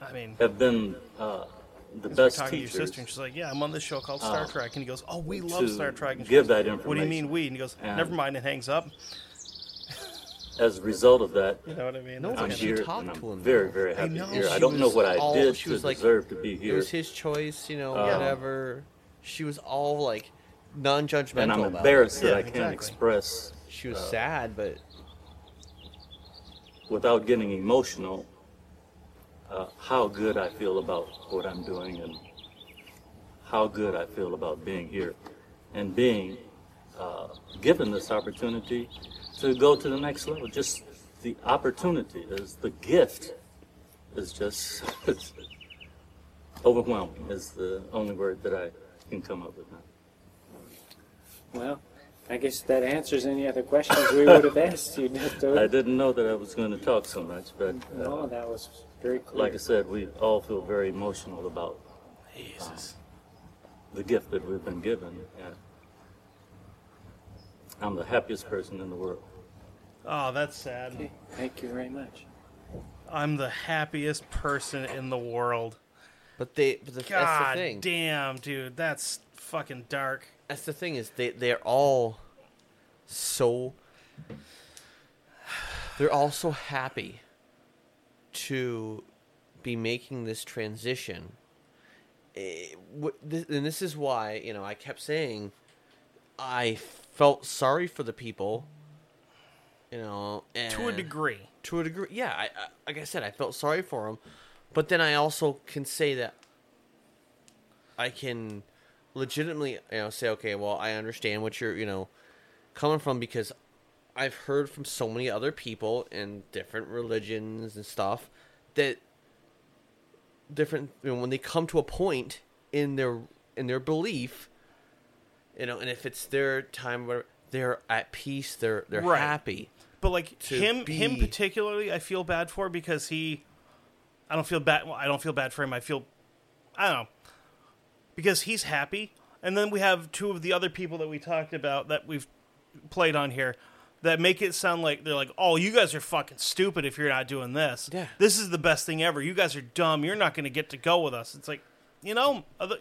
I mean, have been uh, the best we're talking to your sister, and she's like, "Yeah, I'm on this show called Star uh, Trek," and he goes, "Oh, we love Star Trek." And she give goes, that What do you mean we? And he goes, And- "Never mind," and hangs up. As a result of that, You know what I mean? No, I'm but kinda- she here, talked and I'm to him, very, though. very I happy know. here. I don't know what I all- did she to was like- deserve to be here. It was his choice, you know, Uh, whatever. She was all like non-judgmental and I'm about embarrassed it. that Yeah, I can't exactly. express She was uh, sad, but without getting emotional uh, how good I feel about what I'm doing and how good I feel about being here and being uh, given this opportunity to go to the next level. Just the opportunity is the gift is just it's overwhelming is the only word that I can come up with now. Well, I guess that answers any other questions we would have asked you. Dr. I didn't know that I was going to talk so much, but uh, No, that was very clear. like I said, we all feel very emotional about Jesus. the gift that we've been given. And I'm the happiest person in the world. Oh, that's sad. Thank you very much. I'm the happiest person in the world. But they, but the, that's the God thing. damn, dude, that's fucking dark. That's the thing is they they're all so they're all so happy to be making this transition. Eh, And this is why you know I kept saying I felt sorry for the people. You know, To a degree. To a degree, yeah. I, I, like I said, I felt sorry for them, but then I also can say that I can legitimately, you know, say, okay, well, I understand what you're, you know, coming from because I've heard from so many other people in different religions and stuff that different, you know, when they come to a point in their in their belief, you know, and if it's their time where they're at peace, they're they're Right. happy. But like him, him particularly, I feel bad for because he. I don't feel bad. Well, I don't feel bad for him. I feel, I don't know, because he's happy, and then we have two of the other people that we talked about that we've played on here that make it sound like they're like, "Oh, you guys are fucking stupid if you're not doing this. Yeah. This is the best thing ever. You guys are dumb. You're not going to get to go with us." It's like, you know, other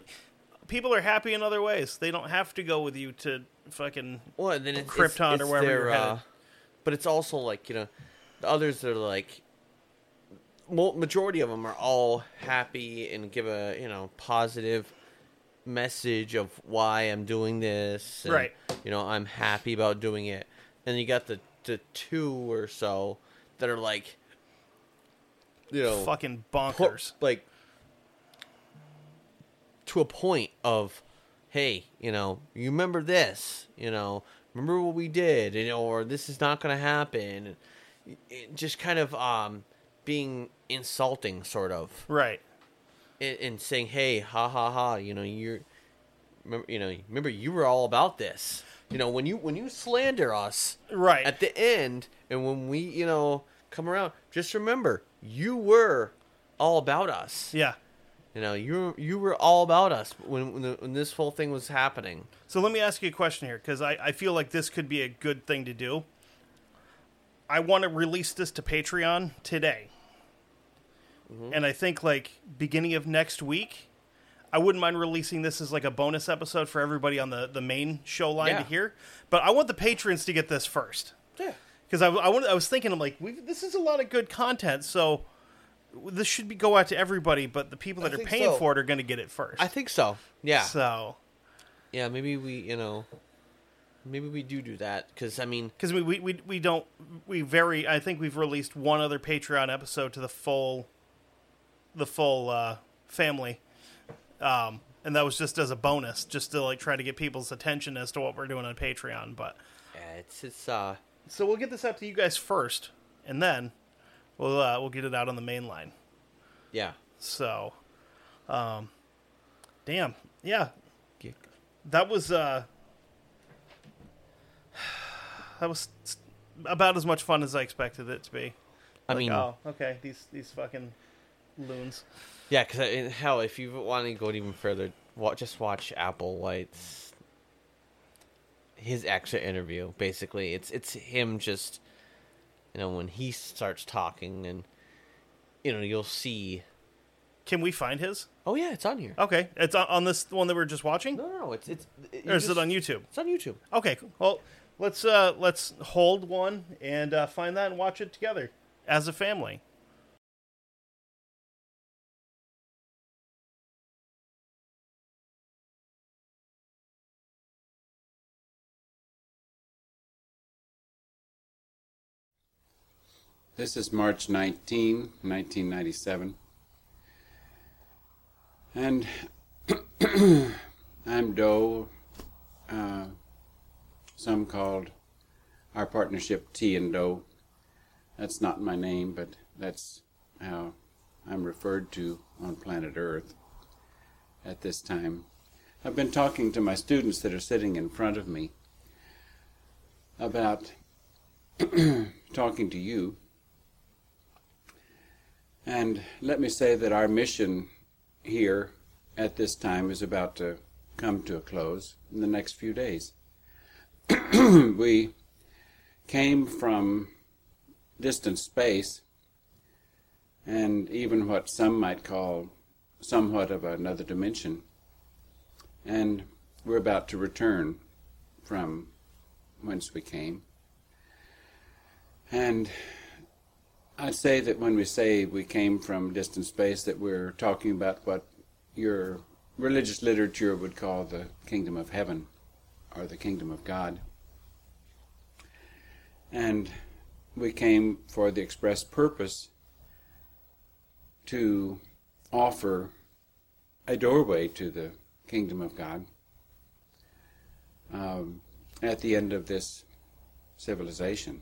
people are happy in other ways. They don't have to go with you to fucking Well, then it's, Krypton it's, or it's wherever their, you're headed. uh, but it's also like you know, the others are like, majority of them are all happy and give a you know positive message of why I'm doing this. and, Right. You know, I'm happy about doing it. And you got the the two or so that are like, you know, fucking po- bonkers. like to a point of hey you know you remember this you know remember what we did you know or this is not going to happen It- just kind of um being insulting sort of Right. And, and saying hey ha ha ha you know you're remember, you know remember you were all about this you know when you when you slander us Right. at the end and when we you know come around just remember you were all about us Yeah. you know, you you were all about us when when, the, when this whole thing was happening. So let me ask you a question here, because I, I feel like this could be a good thing to do. I want to release this to Patreon today. Mm-hmm. And I think like beginning of next week, I wouldn't mind releasing this as like a bonus episode for everybody on the, the main show line Yeah. to hear. But I want the patrons to get this first. Yeah. Because I, I, wanted- I was thinking, I'm like, this is a lot of good content, so this should be go out to everybody, but the people that are paying so. for it are going to get it first. I think so. Yeah. So Yeah, maybe we, you know, maybe we do do that because I mean, because we, we we we don't we very I think we've released one other Patreon episode to the full the full uh, family, um, and that was just as a bonus, just to like try to get people's attention as to what we're doing on Patreon. But yeah, it's it's uh, so we'll get this out to you guys first, and then we'll uh, we'll get it out on the main line. yeah. So, um, damn, yeah, that was uh, that was about as much fun as I expected it to be. I Like, mean, oh, okay, these these fucking loons. yeah, because hell, if you want to go even further, wa just watch Applewhite's his extra interview. Basically, it's it's him just you know when he starts talking and you know you'll see. Can we find his? Oh yeah, it's on here. Okay, it's on, on this one that we are just watching. No, no, no, it's it's. Or is it on YouTube? It's on YouTube. Okay, cool. well, let's uh let's hold one and uh, find that and watch it together as a family. This is March 19, 1997. And I'm Do. Uh, some called our partnership Ti and Do. That's not my name, but that's how I'm referred to on planet Earth at this time. I've been talking to my students that are sitting in front of me about talking to you. And let me say that our mission here at this time is about to come to a close in the next few days. we came from distant space and even what some might call somewhat of another dimension. And we're about to return from whence we came. And I'd say that when we say we came from distant space, that we're talking about what your religious literature would call the kingdom of heaven or the kingdom of God. And we came for the express purpose to offer a doorway to the kingdom of God um, at the end of this civilization,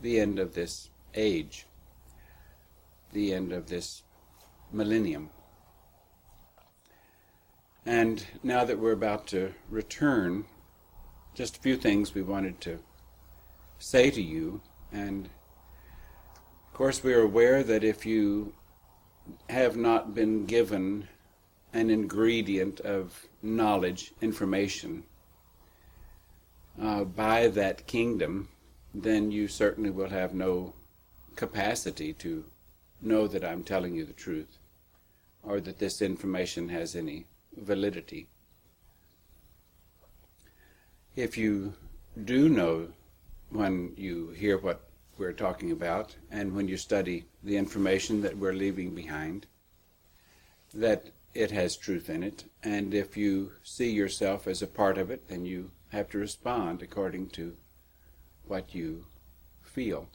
the end of this age, the end of this millennium. And now that we're about to return, just a few things we wanted to say to you. And of course, we are aware that if you have not been given an ingredient of knowledge, information uh, by that kingdom, then you certainly will have no capacity to know that I'm telling you the truth or that this information has any validity. If you do know when you hear what we're talking about and when you study the information that we're leaving behind, that it has truth in it, and if you see yourself as a part of it, then you have to respond according to what you feel.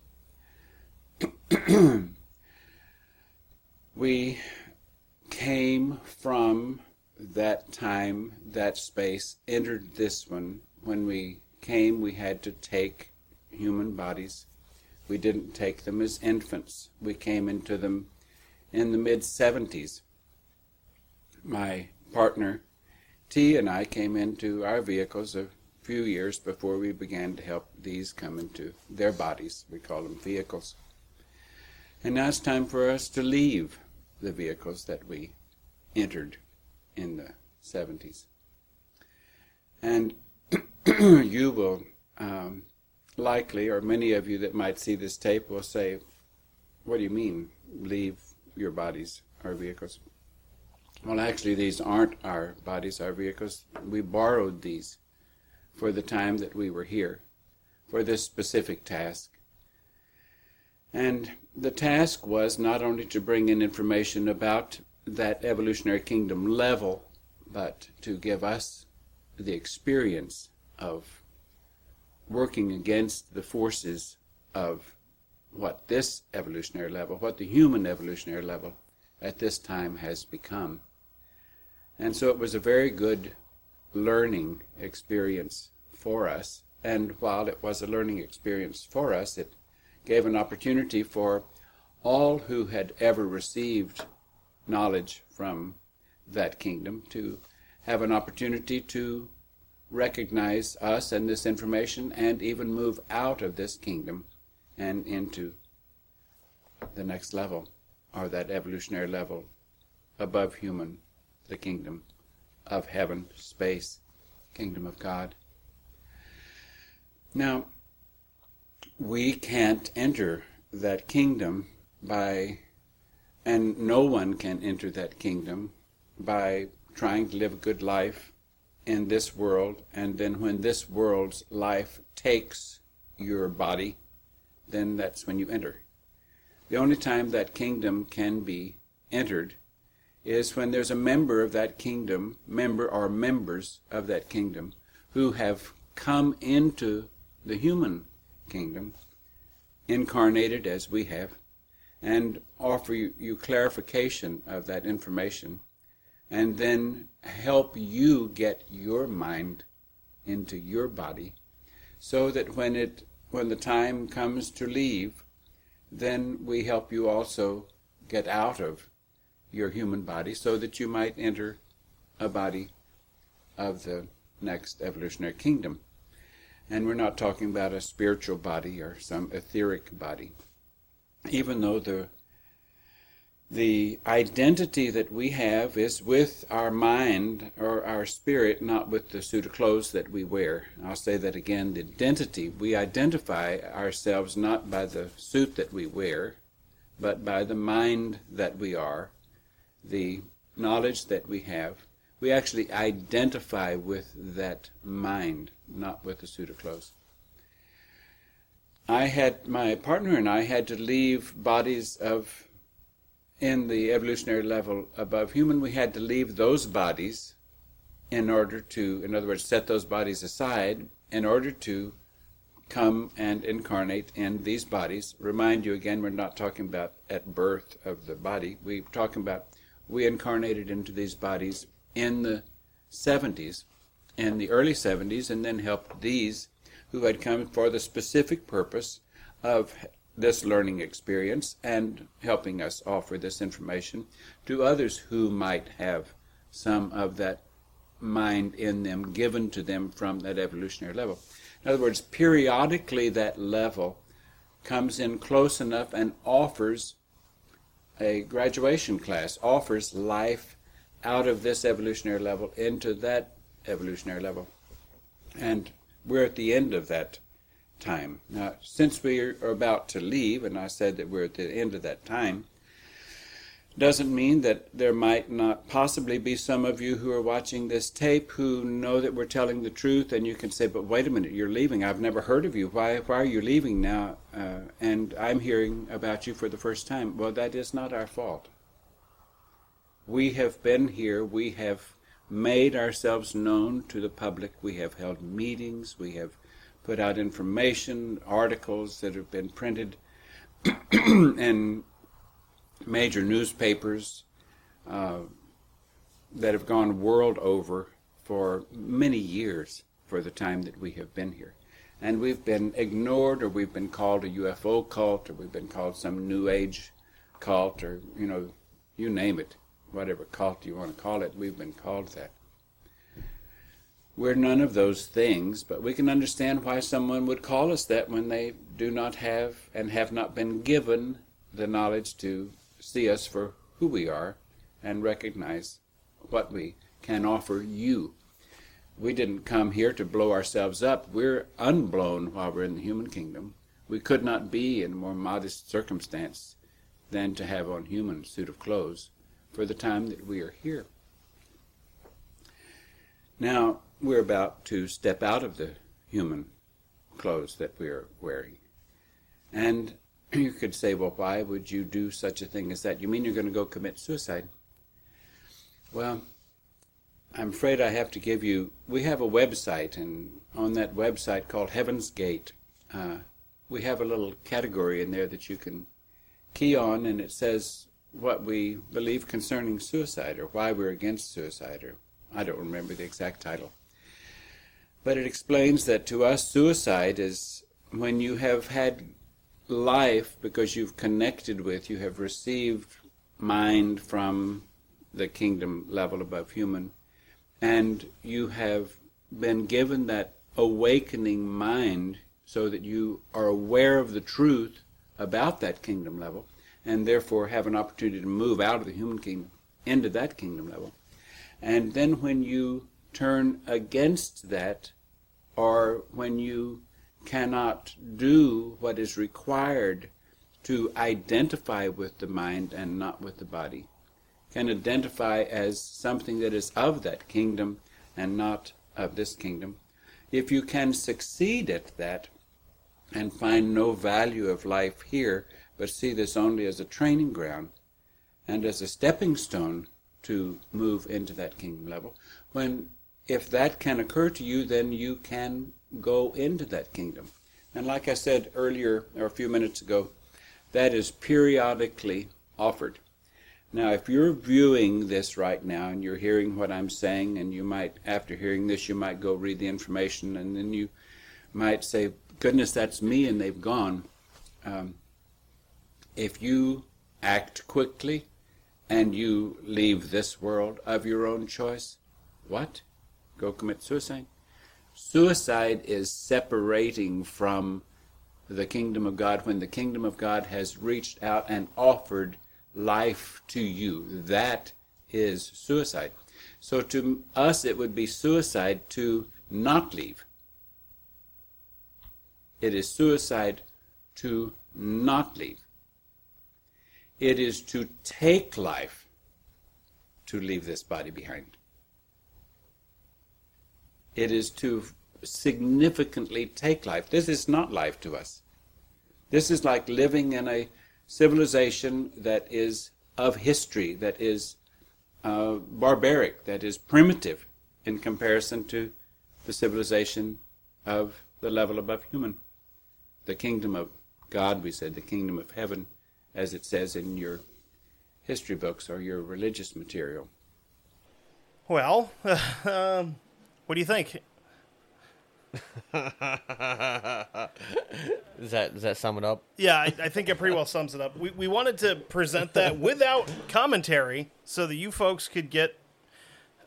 we came from that time, that space, entered this one. When we came, we had to take human bodies. We didn't take them as infants. We came into them in the mid 70s. My partner, Ti, and I came into our vehicles a few years before we began to help these come into their bodies. We call them vehicles. And now it's time for us to leave the vehicles that we entered in the 70s. And you will um, likely, or many of you that might see this tape will say, What do you mean, leave your bodies, our vehicles? Well, actually, these aren't our bodies, our vehicles. We borrowed these for the time that we were here, for this specific task. And the task was not only to bring in information about that evolutionary kingdom level, but to give us the experience of working against the forces of what this evolutionary level, what the human evolutionary level at this time has become. And so it was a very good learning experience for us. And while it was a learning experience for us, it gave an opportunity for all who had ever received knowledge from that kingdom to have an opportunity to recognize us and this information and even move out of this kingdom and into the next level or that evolutionary level above human, the kingdom of heaven, space, kingdom of God. Now, we can't enter that kingdom by, and no one can enter that kingdom by trying to live a good life in this world, and then when this world's life takes your body, then that's when you enter. The only time that kingdom can be entered is when there's a member of that kingdom, member or members of that kingdom, who have come into the human kingdom, incarnated as we have, and offer you, clarification of that information and then help you get your mind into your body so that when it when the time comes to leave then we help you also get out of your human body so that you might enter a body of the next evolutionary kingdom. And we're not talking about a spiritual body or some etheric body. Even though the the identity that we have is with our mind or our spirit, not with the suit of clothes that we wear. I'll say that again the identity. We identify ourselves not by the suit that we wear, but by the mind that we are, the knowledge that we have. We actually identify with that mind, not with the suit of clothes. I had, my partner and I had to leave bodies of in the evolutionary level above human, we had to leave those bodies in order to, in other words, set those bodies aside in order to come and incarnate in these bodies. Remind you again, we're not talking about at birth of the body. We're talking about we incarnated into these bodies in the 70s, in the early 70s, and then helped these who had come for the specific purpose of this learning experience and helping us offer this information to others who might have some of that mind in them given to them from that evolutionary level. In other words, periodically that level comes in close enough and offers a graduation class, offers life out of this evolutionary level into that evolutionary level. And we're at the end of that time. Now, since we are about to leave, and I said that we're at the end of that time, doesn't mean that there might not possibly be some of you who are watching this tape who know that we're telling the truth, and you can say, "But wait a minute, you're leaving. I've never heard of you. Why? Why are you leaving now? Uh, and I'm hearing about you for the first time." Well, that is not our fault. We have been here. We have made ourselves known to the public. We have held meetings. We have put out information, articles that have been printed in major newspapers uh, that have gone world over for many years for the time that we have been here. And we've been ignored, or we've been called a UFO cult, or we've been called some New Age cult, or, you know, you name it, whatever cult you want to call it, we've been called that. We're none of those things, but we can understand why someone would call us that when they do not have and have not been given the knowledge to see us for who we are and recognize what we can offer you. We didn't come here to blow ourselves up. We're unblown while we're in the human kingdom. We could not be in a more modest circumstance than to have on human suit of clothes for the time that we are here. Now, we're about to step out of the human clothes that we're wearing. And you could say, well, why would you do such a thing as that? You mean you're going to go commit suicide? Well, I'm afraid I have to give you. We have a website, and on that website called Heaven's Gate, uh, we have a little category in there that you can key on, and it says what we believe concerning suicide, or why we're against suicide, or I don't remember the exact title. But it explains that to us, suicide is when you have had life because you've connected with, you have received mind from the kingdom level above human, and you have been given that awakening mind so that you are aware of the truth about that kingdom level and therefore have an opportunity to move out of the human kingdom into that kingdom level. And then when you turn against that, or when you cannot do what is required to identify with the mind and not with the body, can identify as something that is of that kingdom and not of this kingdom. If you can succeed at that and find no value of life here, but see this only as a training ground and as a stepping stone to move into that kingdom level, when if that can occur to you, then you can go into that kingdom. And like I said earlier, or a few minutes ago, that is periodically offered. Now, if you're viewing this right now and you're hearing what I'm saying, and you might, after hearing this, you might go read the information, and then you might say, Goodness, that's me, and they've gone. Um, if you act quickly and you leave this world of your own choice, what? Go commit suicide? Suicide is separating from the kingdom of God when the kingdom of God has reached out and offered life to you. That is suicide. So to us, it would be suicide to not leave. It is suicide to not leave. It is to take life to leave this body behind. It is to significantly take life. This is not life to us. This is like living in a civilization that is of history, that is uh, barbaric, that is primitive in comparison to the civilization of the level above human. The kingdom of God, we said, the kingdom of heaven, as it says in your history books or your religious material. Well, um, what do you think? does that does that sum it up? Yeah, I, I think it pretty well sums it up. We we wanted to present that without commentary, so that you folks could get,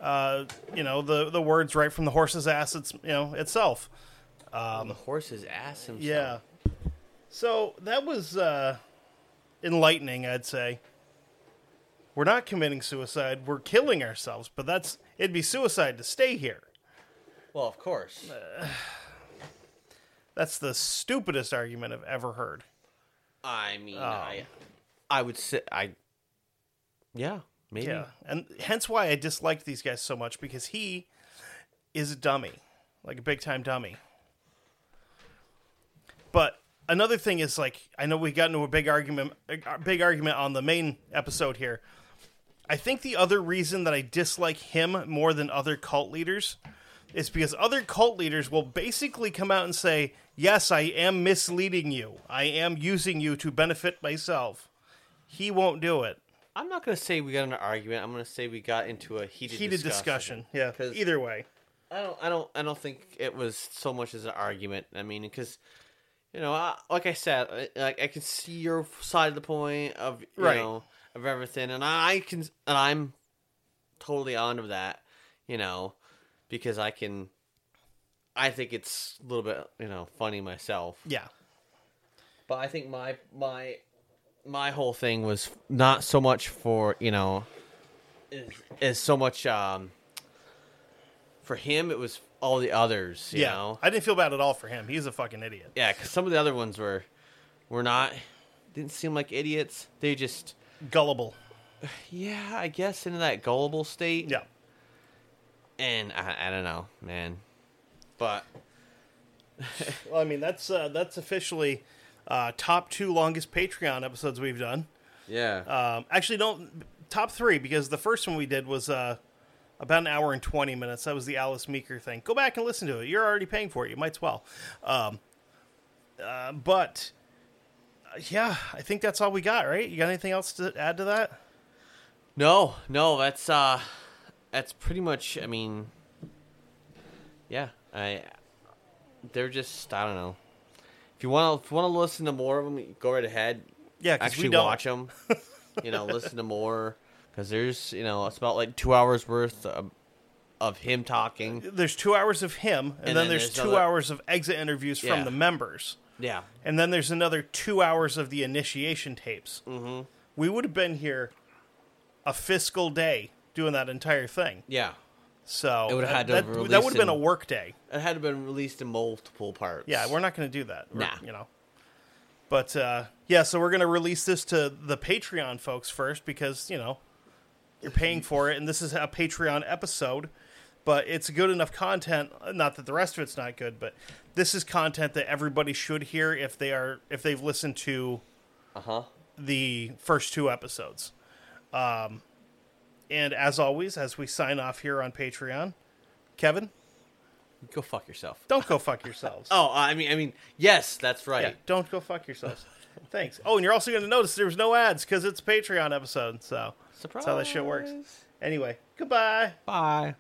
uh, you know, the the words right from the horse's ass. It's you know itself. Um, the horse's ass himself. Yeah. So that was uh, enlightening, I'd say. We're not committing suicide; we're killing ourselves. But that's it'd be suicide to stay here. Well, of course. Uh, that's the stupidest argument I've ever heard. I mean, Um, I, I would say I. Yeah, maybe. Yeah, and hence why I disliked these guys so much because he is a dummy, like a big time dummy. But another thing is like I know we got into a big argument, a big argument on the main episode here. I think the other reason that I dislike him more than other cult leaders is because other cult leaders will basically come out and say, "Yes, I am misleading you. I am using you to benefit myself." He won't do it. I'm not going to say we got an argument. I'm going to say we got into a heated Heated discussion. Yeah. Either way. I don't. I don't. I don't think it was so much as an argument. I mean, because you know, I, like I said, I, like I can see your side of the point of you Right. know of everything, and I can, and I'm totally on of that. You know, because I can. I think it's a little bit you know funny myself. Yeah. But I think my my my whole thing was not so much for you know is, is so much um for him it was all the others you yeah, know? I didn't feel bad at all for him. He's a fucking idiot. yeah because some of the other ones were were not didn't seem like idiots. They just gullible. Yeah i guess into that gullible state. Yeah. And i, I don't know man. But Well, I mean that's uh, that's officially uh, top two longest Patreon episodes we've done. yeah. Um, actually, don't top three because the first one we did was uh, about an hour and twenty minutes. That was the Alice Meeker thing. Go back and listen to it. You're already paying for it. You might as well. Um, uh, but uh, yeah, I think that's all we got. Right? You got anything else to add to that? No, no, that's uh that's pretty much I mean yeah, I they're just I don't know. If you want to if you want to listen to more of them, go right ahead. Yeah, actually watch them. you know, listen to more cuz there's, you know, it's about like 2 hours worth of, of him talking. There's two hours of him, and, And then, then there's, there's two hours of exit interviews from Yeah. the members. Yeah. And then there's another two hours of the initiation tapes. Mm-hmm. We would have been here a fiscal day doing that entire thing. Yeah. So It would have had to that, that, would have been a work day. It had to have been released in multiple parts. Yeah, we're not going to do that. We're- Nah. You know. But uh, yeah, so we're going to release this to the Patreon folks first because, you know, you're paying for it and this is a Patreon episode, but it's good enough content, not that the rest of it's not good, but this is content that everybody should hear if they are if they've listened to uh-huh the first two episodes. Um and as always, as we sign off here on Patreon, Kevin, Go fuck yourself. don't go fuck yourselves. Oh, I mean I mean, yes, that's right. Yeah, don't go fuck yourselves. Thanks. Oh, and you're also going to notice there was no ads because it's a Patreon episode. So that's how that shit works. Anyway, goodbye. Bye.